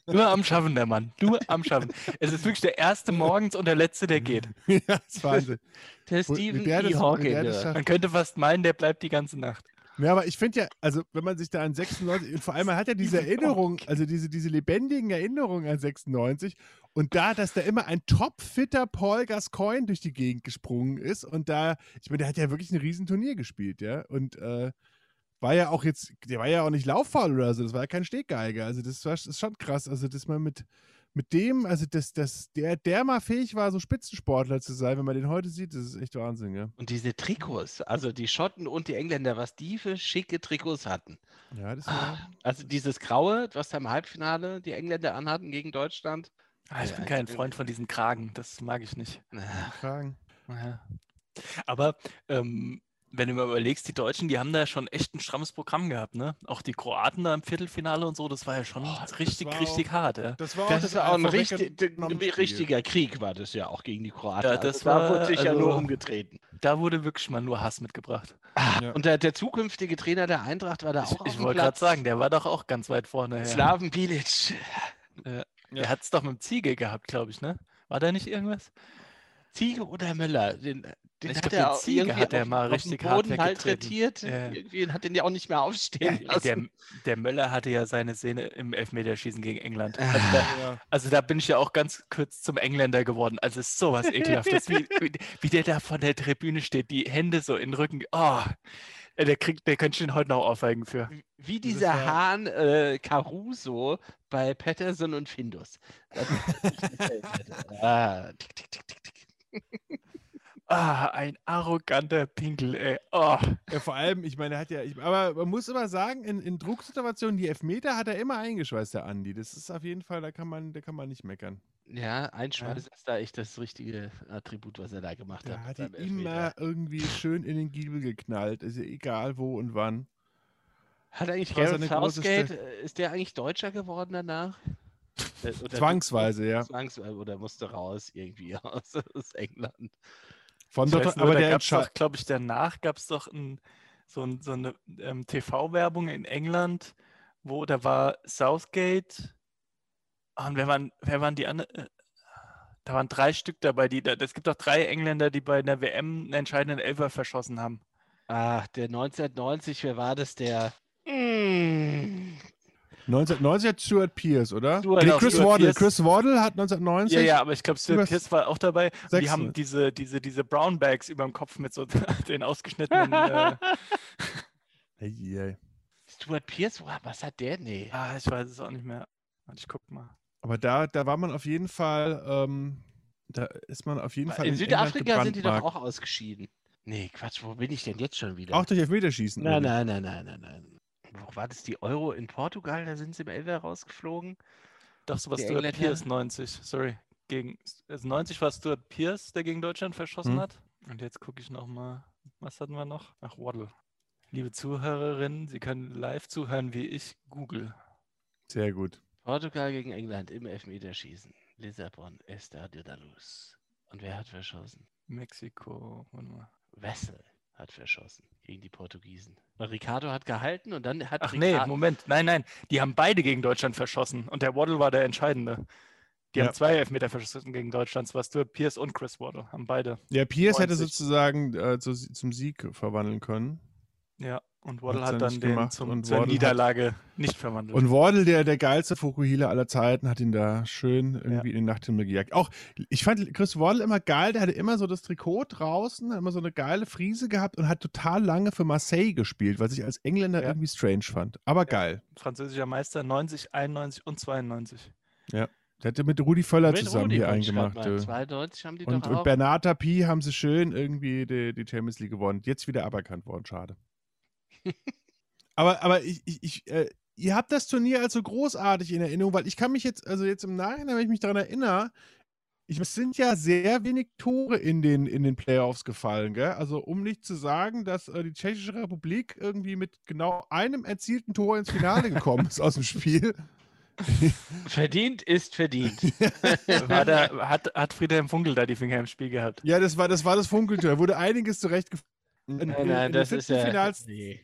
Nur am Schaffen, der Mann. Nur am Schaffen. Es ist wirklich der erste morgens und der letzte, der geht. ja, das ist Wahnsinn. Der Stephen E. Hawking. Man könnte fast meinen, der bleibt die ganze Nacht. Ja, aber ich finde ja, also wenn man sich da an 96, und vor allem man hat ja diese Erinnerung, also diese, diese lebendigen Erinnerungen an 96 und da, dass da immer ein topfitter Paul Gascoigne durch die Gegend gesprungen ist und da, ich meine, der hat ja wirklich ein Riesenturnier gespielt, ja, und äh, war ja auch jetzt, der war ja auch nicht lauffaul oder so, das war ja kein Steggeiger, also das war das ist schon krass, also dass man mit, mit dem, also dass, dass der, der mal fähig war, so Spitzensportler zu sein, wenn man den heute sieht, das ist echt Wahnsinn, ja. Und diese Trikots, also die Schotten und die Engländer, was die für schicke Trikots hatten. Ja, das war, Also dieses Graue, was da im Halbfinale die Engländer anhatten gegen Deutschland. Ah, ich Ja, bin ich kein bin- Freund von diesen Kragen. Das mag ich nicht. Na, Fragen. Ja. Aber ähm, wenn du mal überlegst, die Deutschen, die haben da schon echt ein strammes Programm gehabt, ne? Auch die Kroaten da im Viertelfinale und so, das war ja schon Oh, das richtig, war richtig hart, ja. Das war Das war auch ein richtig, richtiger Krieg, war das ja auch gegen die Kroaten. Ja, das also, da war- wurde sich ja nur also- umgetreten. Da wurde wirklich mal nur Hass mitgebracht. Ja. Und der, der zukünftige Trainer der Eintracht war da Ich, auch ich dem wollte gerade sagen, der war doch auch ganz weit vorne. Ja. Slaven Bilic. Der hat es doch mit dem Ziege gehabt, glaube ich, ne? War da nicht irgendwas? Ziege oder Möller? Den, den Ich hat glaub, er den auch Ziege irgendwie hat er mal auf richtig hart Boden halt weggetreten. retiert. Ja. Irgendwie hat den ja auch nicht mehr aufstehen Der, lassen. der Möller hatte ja seine Szene im Elfmeterschießen gegen England. Ah. Also da, Ja. also da bin ich ja auch ganz kurz zum Engländer geworden. Also es ist sowas ekelhaftes, wie, wie, wie der da von der Tribüne steht, die Hände so in den Rücken. Oh, ey, der kriegt, der könnte ich ihn heute noch aufweigen für. Wie dieser war- Hahn äh, Caruso bei Patterson und Findus. Ah, tick, tick, tick, tick, tick. Ah, ein arroganter Pinkel, ey. Oh. Ja, vor allem, ich meine, er hat ja, ich, aber man muss immer sagen, in, in Drucksituationen, die Elfmeter hat er immer eingeschweißt, der Andi. Das ist auf jeden Fall, da kann man, da kann man nicht meckern. Ja, Einschweiß ist da echt das richtige Attribut, was er da gemacht Der hat. hat ihn immer irgendwie schön in den Giebel geknallt. Ist ja egal wo und wann. Hat eigentlich war Gareth Southgate, äh, ist der eigentlich Deutscher geworden danach? Äh, oder- Zwangsweise, ja. Zwangsweise, oder musste raus irgendwie aus, aus England. Von dort, nur, aber da der gab es glaube ich, danach gab es doch ein, so, ein, so eine ähm, TV-Werbung in England, wo da war Southgate. Ah, Und wer waren, wer waren die anderen? Äh, Da waren drei Stück dabei. Die, da, es gibt doch drei Engländer, die bei einer WM einen entscheidenden Elfer verschossen haben. Ach, der 1990, wer war das? Der. Mm, 1990 hat Stuart Pierce, oder? Stuart- nee, Chris Stuart Waddle. Pierce. Chris Waddle hat 1990. Ja, ja, aber ich glaube, Stuart Pearce war auch dabei. Und die Sechste. haben diese, diese, diese Brown Bags über dem Kopf mit so den ausgeschnittenen. Äh, Hey, hey. Stuart Pierce, wa- was hat der? Nee. ah, ich weiß es auch nicht mehr. Warte, Ich guck mal. Aber da, da war man auf jeden Fall, ähm, da ist man auf jeden Fall In in Südafrika sind die doch auch ausgeschieden. Nee, Quatsch, wo bin ich denn jetzt schon wieder? Auch durch Elfmeterschießen. nein, oder? nein, nein, nein, nein, nein. Wo war das die Euro in Portugal? Da sind sie im Elfer rausgeflogen. Doch, so was Die Stuart Engländer? Pierce 90, sorry. Gegen, also 90 war Stuart Pierce, der gegen Deutschland verschossen Hm. hat. Und jetzt gucke ich nochmal, was hatten wir noch? Ach, Waddle. Liebe Zuhörerinnen, Sie können live zuhören, wie ich google. Sehr gut. Portugal gegen England im Elfmeterschießen. Lissabon, Estadio da Luz. Und wer hat verschossen? Mexiko, warte mal. Wessel hat verschossen gegen die Portugiesen. Weil Ricardo hat gehalten und dann hat Ach nee, Ricardo, Moment. Nein, nein. Die haben beide gegen Deutschland verschossen und der Waddle war der Entscheidende. Die Ja. haben zwei Elfmeter verschossen gegen Deutschland. zwar Stuart Pierce und Chris Waddle. Haben beide. Ja, Pierce hätte 90. sozusagen äh, zu, zum Sieg verwandeln können. Ja. Und Waddle hat er dann den zum, und zur Waddle hat- Niederlage nicht verwandelt. Und Wardle, der, der geilste Fokuhila aller Zeiten, hat ihn da schön irgendwie in den Nachthimmel gejagt. Auch, ich fand Chris Wardle immer geil, der hatte immer so das Trikot draußen, hat immer so eine geile Friese gehabt und hat total lange für Marseille gespielt, was ich als Engländer Ja. irgendwie strange fand. Aber geil. Französischer Meister 90, 91 und 92. Der hatte mit Rudi Völler Mit zusammen Rudi hier eingemacht. äh. 92 haben die Und, doch und. Bernard Tapie haben sie schön irgendwie die, die Champions League gewonnen. Jetzt wieder aberkannt worden, schade. Aber aber ich, ich, ich äh, ihr habt das Turnier als so großartig in Erinnerung, weil ich kann mich jetzt, also jetzt im Nachhinein, wenn ich mich daran erinnere, ich, es sind ja sehr wenig Tore in den, in den Playoffs gefallen, gell? Also um nicht zu sagen, dass äh, die Tschechische Republik irgendwie mit genau einem erzielten Tor ins Finale gekommen ist aus dem Spiel. Verdient ist verdient. War da, hat, hat Friedhelm Funkel da die Finger im Spiel gehabt? Ja, das war das, war das Funkeltor. Da wurde einiges zurecht Nein, nein, das ist ja. Nee.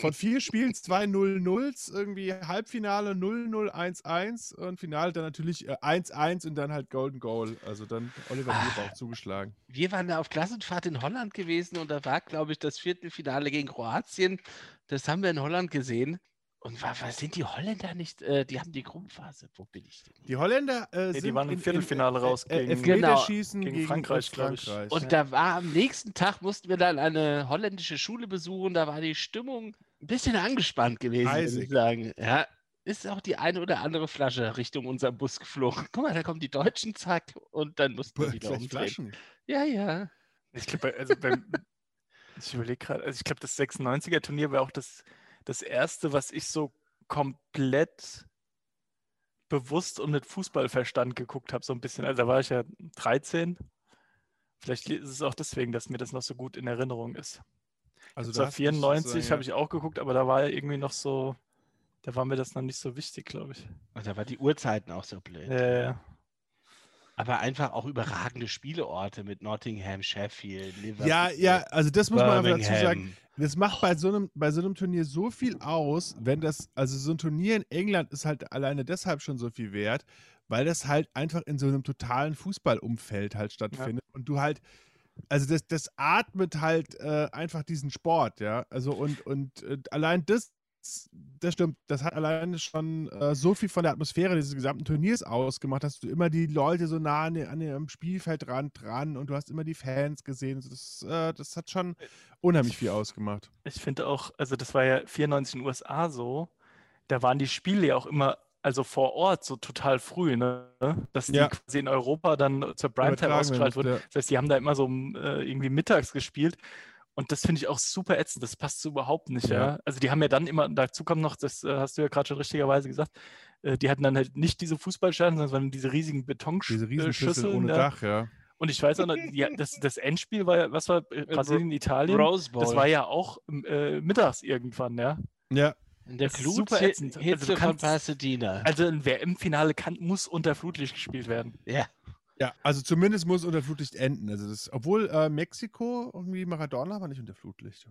von vier Spielen zwei 0-0s, irgendwie Halbfinale 0-0-1-1 und Finale dann natürlich äh, 1-1 und dann halt Golden Goal. Also dann Oliver Ah. Bierbauch zugeschlagen. Wir waren da auf Klassenfahrt in Holland gewesen und da war, glaube ich, das Viertelfinale gegen Kroatien. Das haben wir in Holland gesehen. Und wa- was sind die Holländer nicht? Äh, die haben die Gruppenphase. Wo bin ich denn? Die Holländer äh, die sind waren im in- Viertelfinale in, raus äh, gegen- Elfmeterschießen Genau, gegen, gegen Frankreich, glaub ich. Frankreich. Und da war am nächsten Tag mussten wir dann eine holländische Schule besuchen. Da war die Stimmung ein bisschen angespannt gewesen, würde ich sagen. Ja, ist auch die eine oder andere Flasche Richtung unserem Bus geflogen. Guck mal, da kommen die Deutschen, zack, und dann mussten wir wieder umdrehen. Flaschen. Ja, ja. Ich glaube, also beim, ich überlege gerade, also ich glaube, das 96er-Turnier war auch das, das erste, was ich so komplett bewusst und mit Fußballverstand geguckt habe, so ein bisschen. Also da war ich ja 13. Vielleicht ist es auch deswegen, dass mir das noch so gut in Erinnerung ist. Also da hast du 94 sozusagen, habe ich auch geguckt, aber da war ja irgendwie noch so, da war mir das noch nicht so wichtig, glaube ich. Und da war die Uhrzeiten auch so blöd. Äh, Aber einfach auch überragende Spieleorte mit Nottingham, Sheffield, Liverpool. Ja, ja, also das muss man einfach dazu sagen. Birmingham. Das macht bei so, einem, bei so einem Turnier so viel aus, wenn das, also so ein Turnier in England ist halt alleine deshalb schon so viel wert, weil das halt einfach in so einem totalen Fußballumfeld halt stattfindet und du halt, also das, das atmet halt äh, einfach diesen Sport, ja, also und, und äh, allein das, das stimmt, das hat alleine schon äh, so viel von der Atmosphäre dieses gesamten Turniers ausgemacht, dass du immer die Leute so nah an, an dem Spielfeldrand dran und du hast immer die Fans gesehen, das, äh, das hat schon unheimlich viel ausgemacht. Ich finde auch, also das war ja 94 in den USA so, da waren die Spiele ja auch immer, also vor Ort so total früh, ne? Dass die Ja. quasi in Europa dann zur Primetime ausgestrahlt wurden. musste, Das heißt, die haben da immer so um, äh, irgendwie mittags gespielt. Und das finde ich auch super ätzend. Das passt so überhaupt nicht, ja. Ja. Also die haben ja dann immer, dazu kommt noch, das äh, hast du ja gerade schon richtigerweise gesagt, äh, die hatten dann halt nicht diese Fußballstadien, sondern diese riesigen Diese Riesenschüssel Betonschüsseln. ohne da. Dach, ja. Und ich weiß auch noch, ja, das, das Endspiel war ja, was war äh, Brasilien, Italien? Rose Bowl. Das war ja auch äh, mittags irgendwann, ja. Ja, in der ätzend. Also von Pasadena. Also ein WM-Finale kann, muss unter Flutlicht gespielt werden. ja. Ja, also zumindest muss unter Flutlicht enden. Also das, obwohl äh, Mexiko irgendwie Maradona war nicht unter Flutlicht.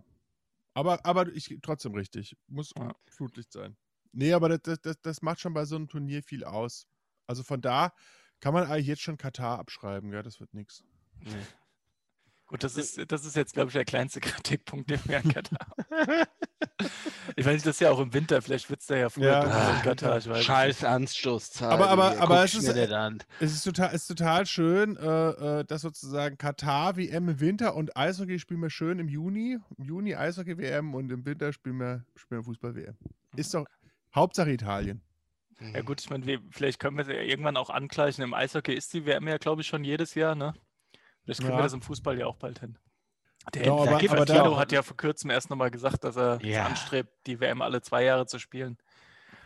Aber, aber ich trotzdem richtig. Muss Ja. Flutlicht sein. Nee, aber das, das- das, macht schon bei so einem Turnier viel aus. Also von da kann man eigentlich jetzt schon Katar abschreiben, ja, das wird nichts. Nee. Gut, das ist, das ist jetzt, glaube ich, der kleinste Kritikpunkt, den wir an Katar haben. Ich weiß nicht, das ist ja auch im Winter, vielleicht wird es da ja früher Ja, dunkel ah, in Katar, ich weiß Scheiß Anstoßzeit. Aber- aber- hier, aber es ist-. Es ist total, es ist total schön, äh, äh, dass sozusagen Katar WM im Winter und Eishockey spielen wir schön im Juni. Im Juni Eishockey WM und im Winter spielen wir, spielen wir Fußball WM. Ist doch Hauptsache Italien. Mhm. Ja gut, ich meine, wir- vielleicht können wir es ja irgendwann auch angleichen. Im Eishockey ist die WM ja, glaube ich, schon jedes Jahr, ne? Vielleicht kriegen Ja. wir das im Fußball ja auch bald hin. Der Ja, aber- aber da- hat ja vor kurzem erst nochmal gesagt, dass er Ja. anstrebt, die WM alle zwei Jahre zu spielen.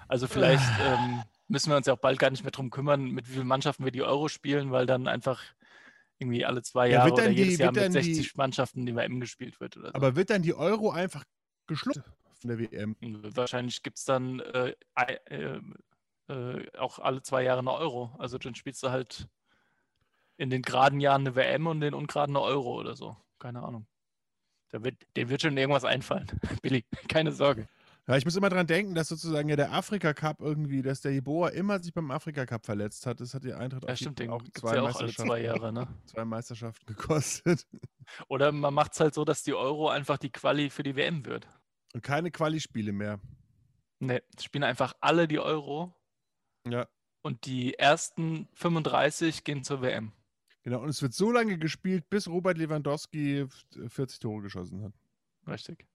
Also vielleicht Ah. ähm, müssen wir uns ja auch bald gar nicht mehr drum kümmern, mit wie vielen Mannschaften wir die Euro spielen, weil dann einfach irgendwie alle zwei Ja, Jahre wird oder dann die- jedes Jahr mit dann 60 die- Mannschaften die WM gespielt wird oder so. Aber wird dann die Euro einfach geschluckt von der WM? Wahrscheinlich gibt es dann äh, äh, äh, auch alle zwei Jahre eine Euro. Also dann spielst du halt in den geraden Jahren eine WM und in den ungeraden eine Euro oder so. Keine Ahnung. Da wird, dem wird schon irgendwas einfallen. Billy, keine Sorge. Ja, ich muss immer dran denken, dass sozusagen ja der Afrika Cup irgendwie, dass der Jeboa immer sich beim Afrika Cup verletzt hat. Das hat die Eintracht Ja, stimmt, gibt es ja auch alle zwei Jahre, ne? zwei Meisterschaften gekostet. Oder man macht es halt so, dass die Euro einfach die Quali für die WM wird. Und keine Quali-Spiele mehr. Ne, spielen einfach alle die Euro Ja, und die ersten 35 gehen zur WM. Genau. Und es wird so lange gespielt, bis Robert Lewandowski 40 Tore geschossen hat. Richtig.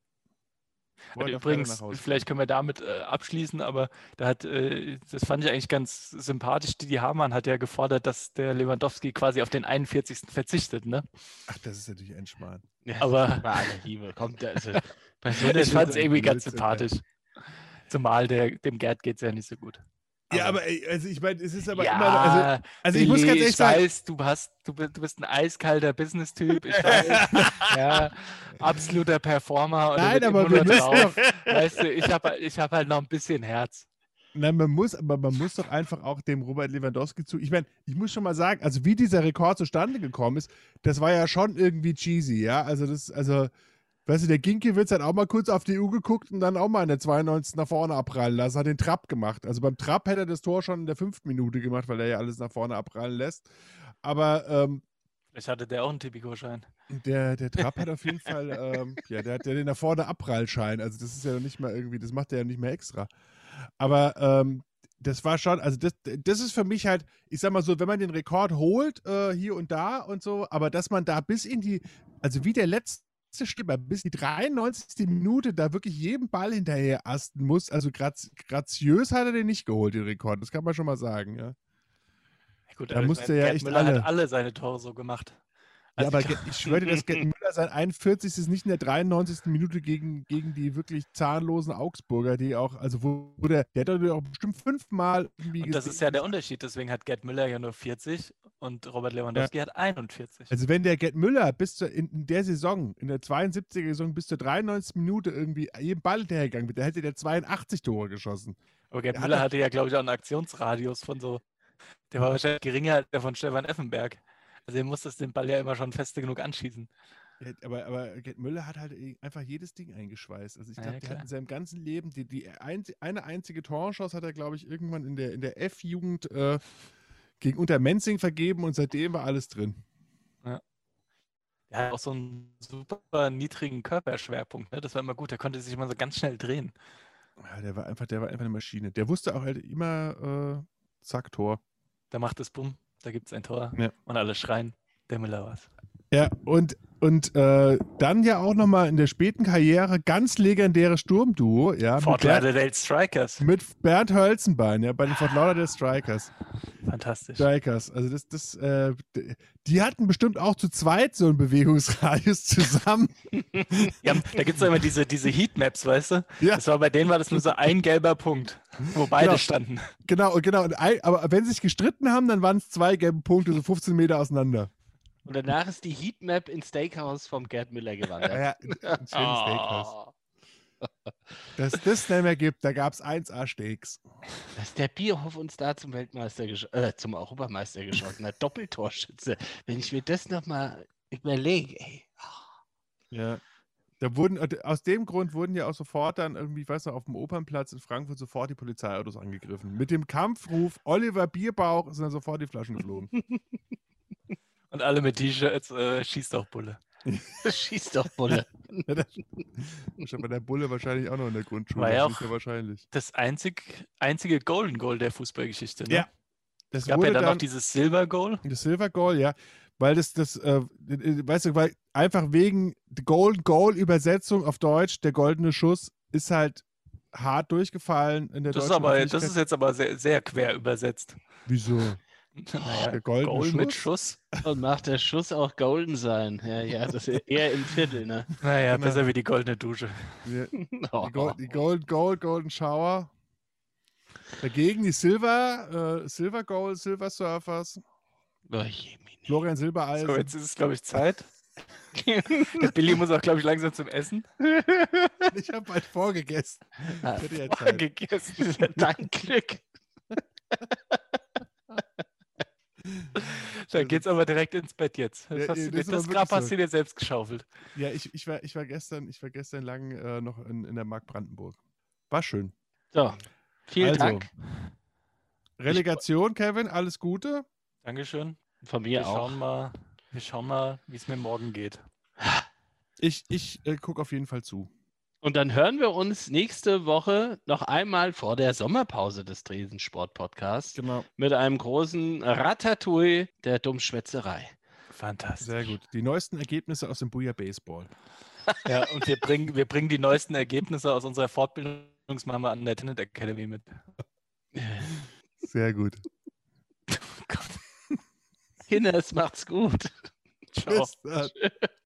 Darf übrigens, vielleicht können wir damit äh, abschließen, aber da hat, äh, das fand ich eigentlich ganz sympathisch. Didi Hamann hat ja gefordert, dass der Lewandowski quasi auf den 41. verzichtet, ne? Ach, das ist natürlich ein Schmarrn. Ja, Aber- Liebe. Kommt, also, bei so einer Ich fand es irgendwie ganz sympathisch. Zumal der, dem Gerd geht es ja nicht so gut. Ja, aber also ich meine, es ist aber ja, immer. Also, also ich muss Billy, ganz ehrlich ich sagen. weiß, du, hast, du, bist, du bist ein eiskalter Business-Typ. Ich weiß, ja, absoluter Performer. Und er Nein, aber wir müssen drauf. Weißt du, ich habe ich hab halt noch ein bisschen Herz. Nein, man muss, aber man muss doch einfach auch dem Robert Lewandowski zu. Ich meine, ich muss schon mal sagen, also wie dieser Rekord zustande gekommen ist, das war ja schon irgendwie cheesy, ja. Also das, also, weißt du, der Ginkiewicz hat auch mal kurz auf die Uhr geguckt und dann auch mal in der 92 nach vorne abprallen lassen, hat den Trapp gemacht. Also beim Trapp hätte er das Tor schon in der fünften Minute gemacht, weil er ja alles nach vorne abprallen lässt. Aber ähm, Vielleicht hatte der auch einen Tipico-Schein. der, der Trapp hat auf jeden Fall, ähm, ja, der hat ja den nach vorne Abprallschein. Also das ist ja nicht mal irgendwie, das macht er ja nicht mehr extra. Aber ähm, das war schon, also das, das ist für mich halt, ich sag mal so, wenn man den Rekord holt, äh, hier und da und so, aber dass man da bis in die, also wie der letzte Stipper, bis die 93. Minute da wirklich jeden Ball hinterher asten muss, also graz, graziös hat er den nicht geholt, den Rekord, das kann man schon mal sagen, ja. Ja, gut, Da musste mein, ja Gerd echt Müller alle- hat alle seine Tore so gemacht. Ja, Also aber ich schwöre dir, dass Gerd Müller sein 41. ist nicht in der 93. Minute gegen, gegen die wirklich zahnlosen Augsburger, die auch, also wo, wo der, der hat doch auch bestimmt fünfmal irgendwie Und das gesehen- ist ja der Unterschied. Deswegen hat Gerd Müller ja nur 40 und Robert Lewandowski hat 41. Also wenn der Gerd Müller bis zur, in, in der Saison, in der 72er Saison bis zur 93. Minute irgendwie jeden Ball hinterhergegangen wäre, da hätte der 82 Tore geschossen. Aber Gerd er hat Müller hatte ja, glaube ich, auch einen Aktionsradius von so, der war wahrscheinlich geringer als der von Stefan Effenberg. Also er musste den Ball ja immer schon feste genug anschießen. Ja, Aber, aber Gerd Müller hat halt einfach jedes Ding eingeschweißt. Also ich Ja, glaube, ja, der hat in seinem ganzen Leben, die, die ein, eine einzige Torchance hat er, glaube ich, irgendwann in der, in der F-Jugend äh, gegen Untermenzing vergeben und seitdem war alles drin. Er hat auch so einen super niedrigen Körperschwerpunkt. Ne? Das war immer gut. Der konnte sich immer so ganz schnell drehen. Ja, der war einfach, der war einfach eine Maschine. Der wusste auch halt immer, äh, zack, Tor. Da macht es Bumm, da gibt es ein Tor Ja. und alle schreien, der Müller war's. Ja, und, und äh, dann ja auch nochmal in der späten Karriere ganz legendäre Sturmduo, ja, mit Fort Lauderdale Strikers. mit Bernd Hölzenbein, ja, bei den Fort Lauderdale Strikers. Fantastisch. Strikers, also das, das, äh, die hatten bestimmt auch zu zweit so einen Bewegungsradius zusammen. Ja, da gibt es immer diese, diese Heatmaps, weißt du? Ja. Das war bei denen war das nur so ein gelber Punkt, wo beide Genau. standen. Genau, genau. Und ein, aber wenn sie sich gestritten haben, dann waren es zwei gelbe Punkte, so 15 Meter auseinander. Und danach ist die Heatmap ins Steakhouse vom Gerd Müller gewandert. Ja, ein, ein schönes Steakhouse. Oh, Dass das nicht mehr gibt, da gab es 1A-Steaks. dass der Bierhof uns da zum Weltmeister, gesch- äh, zum Europameister geschossen hat. Doppeltorschütze. Wenn ich mir das nochmal überlege, ey. Ja. Da wurden, äh, aus dem Grund wurden ja auch sofort dann irgendwie, ich weiß noch, auf dem Opernplatz in Frankfurt sofort die Polizeiautos angegriffen. Mit dem Kampfruf Oliver Bierbauch sind dann sofort die Flaschen geflogen. Und alle mit T-Shirts, äh, schießt auch Bulle. Schieß doch, Bulle. Das- Stand bei der Bulle wahrscheinlich auch noch in der Grundschule. War ja das ist auch- ja wahrscheinlich. Das einzig, einzige Golden Goal der Fußballgeschichte. Ne? Ja. Das Es gab ja dann, dann noch dieses Silver Goal. das Silver Goal, ja. Weil das, das, äh, weißt du, weil einfach wegen der Golden Goal Übersetzung auf Deutsch, der goldene Schuss, ist halt hart durchgefallen in der Das ist, deutschen aber, das ist jetzt aber sehr, sehr quer übersetzt. Wieso? Naja, Goal mit Schuss? Schuss. Und macht der Schuss auch golden sein. Ja, ja, das ist eher im Viertel, ne? Naja, Genau. besser wie die goldene Dusche. Die, Oh. die, Gold, die Gold, Gold, Golden Shower. Dagegen die Silver, äh, Silver Goal, Silver Surfers, Oh. Florian Silbereisen. So, jetzt ist es, glaube ich, Zeit. Der Billy muss auch, glaube ich, langsam zum Essen. Ich habe bald vorgegessen. Ah, Ich hätte jetzt Zeit. Gegessen. Dein Glück. Dann geht's aber direkt ins Bett jetzt. Das, Ja, hast das dir- das Grab so. hast du dir selbst geschaufelt. Ja, ich, ich, war, ich, war gestern, ich war gestern lang äh, noch in, in der Mark Brandenburg. War schön. So, vielen Also, Dank. Relegation, Kevin, alles Gute. Dankeschön. Von Wir mir auch. schauen mal, wir schauen mal, wie es mir morgen geht. Ich, ich äh, gucke auf jeden Fall zu. Und dann hören wir uns nächste Woche noch einmal vor der Sommerpause des Dresden Sport Podcasts Genau. mit einem großen Ratatouille der Dummschwätzerei. Fantastisch. Sehr gut. Die neuesten Ergebnisse aus dem Booyah Baseball. Ja, und wir bringen, wir bringen die neuesten Ergebnisse aus unserer Fortbildungsmama an der Tenet Academy mit. Sehr gut. Kinders, macht's gut. Ciao. Bis dann.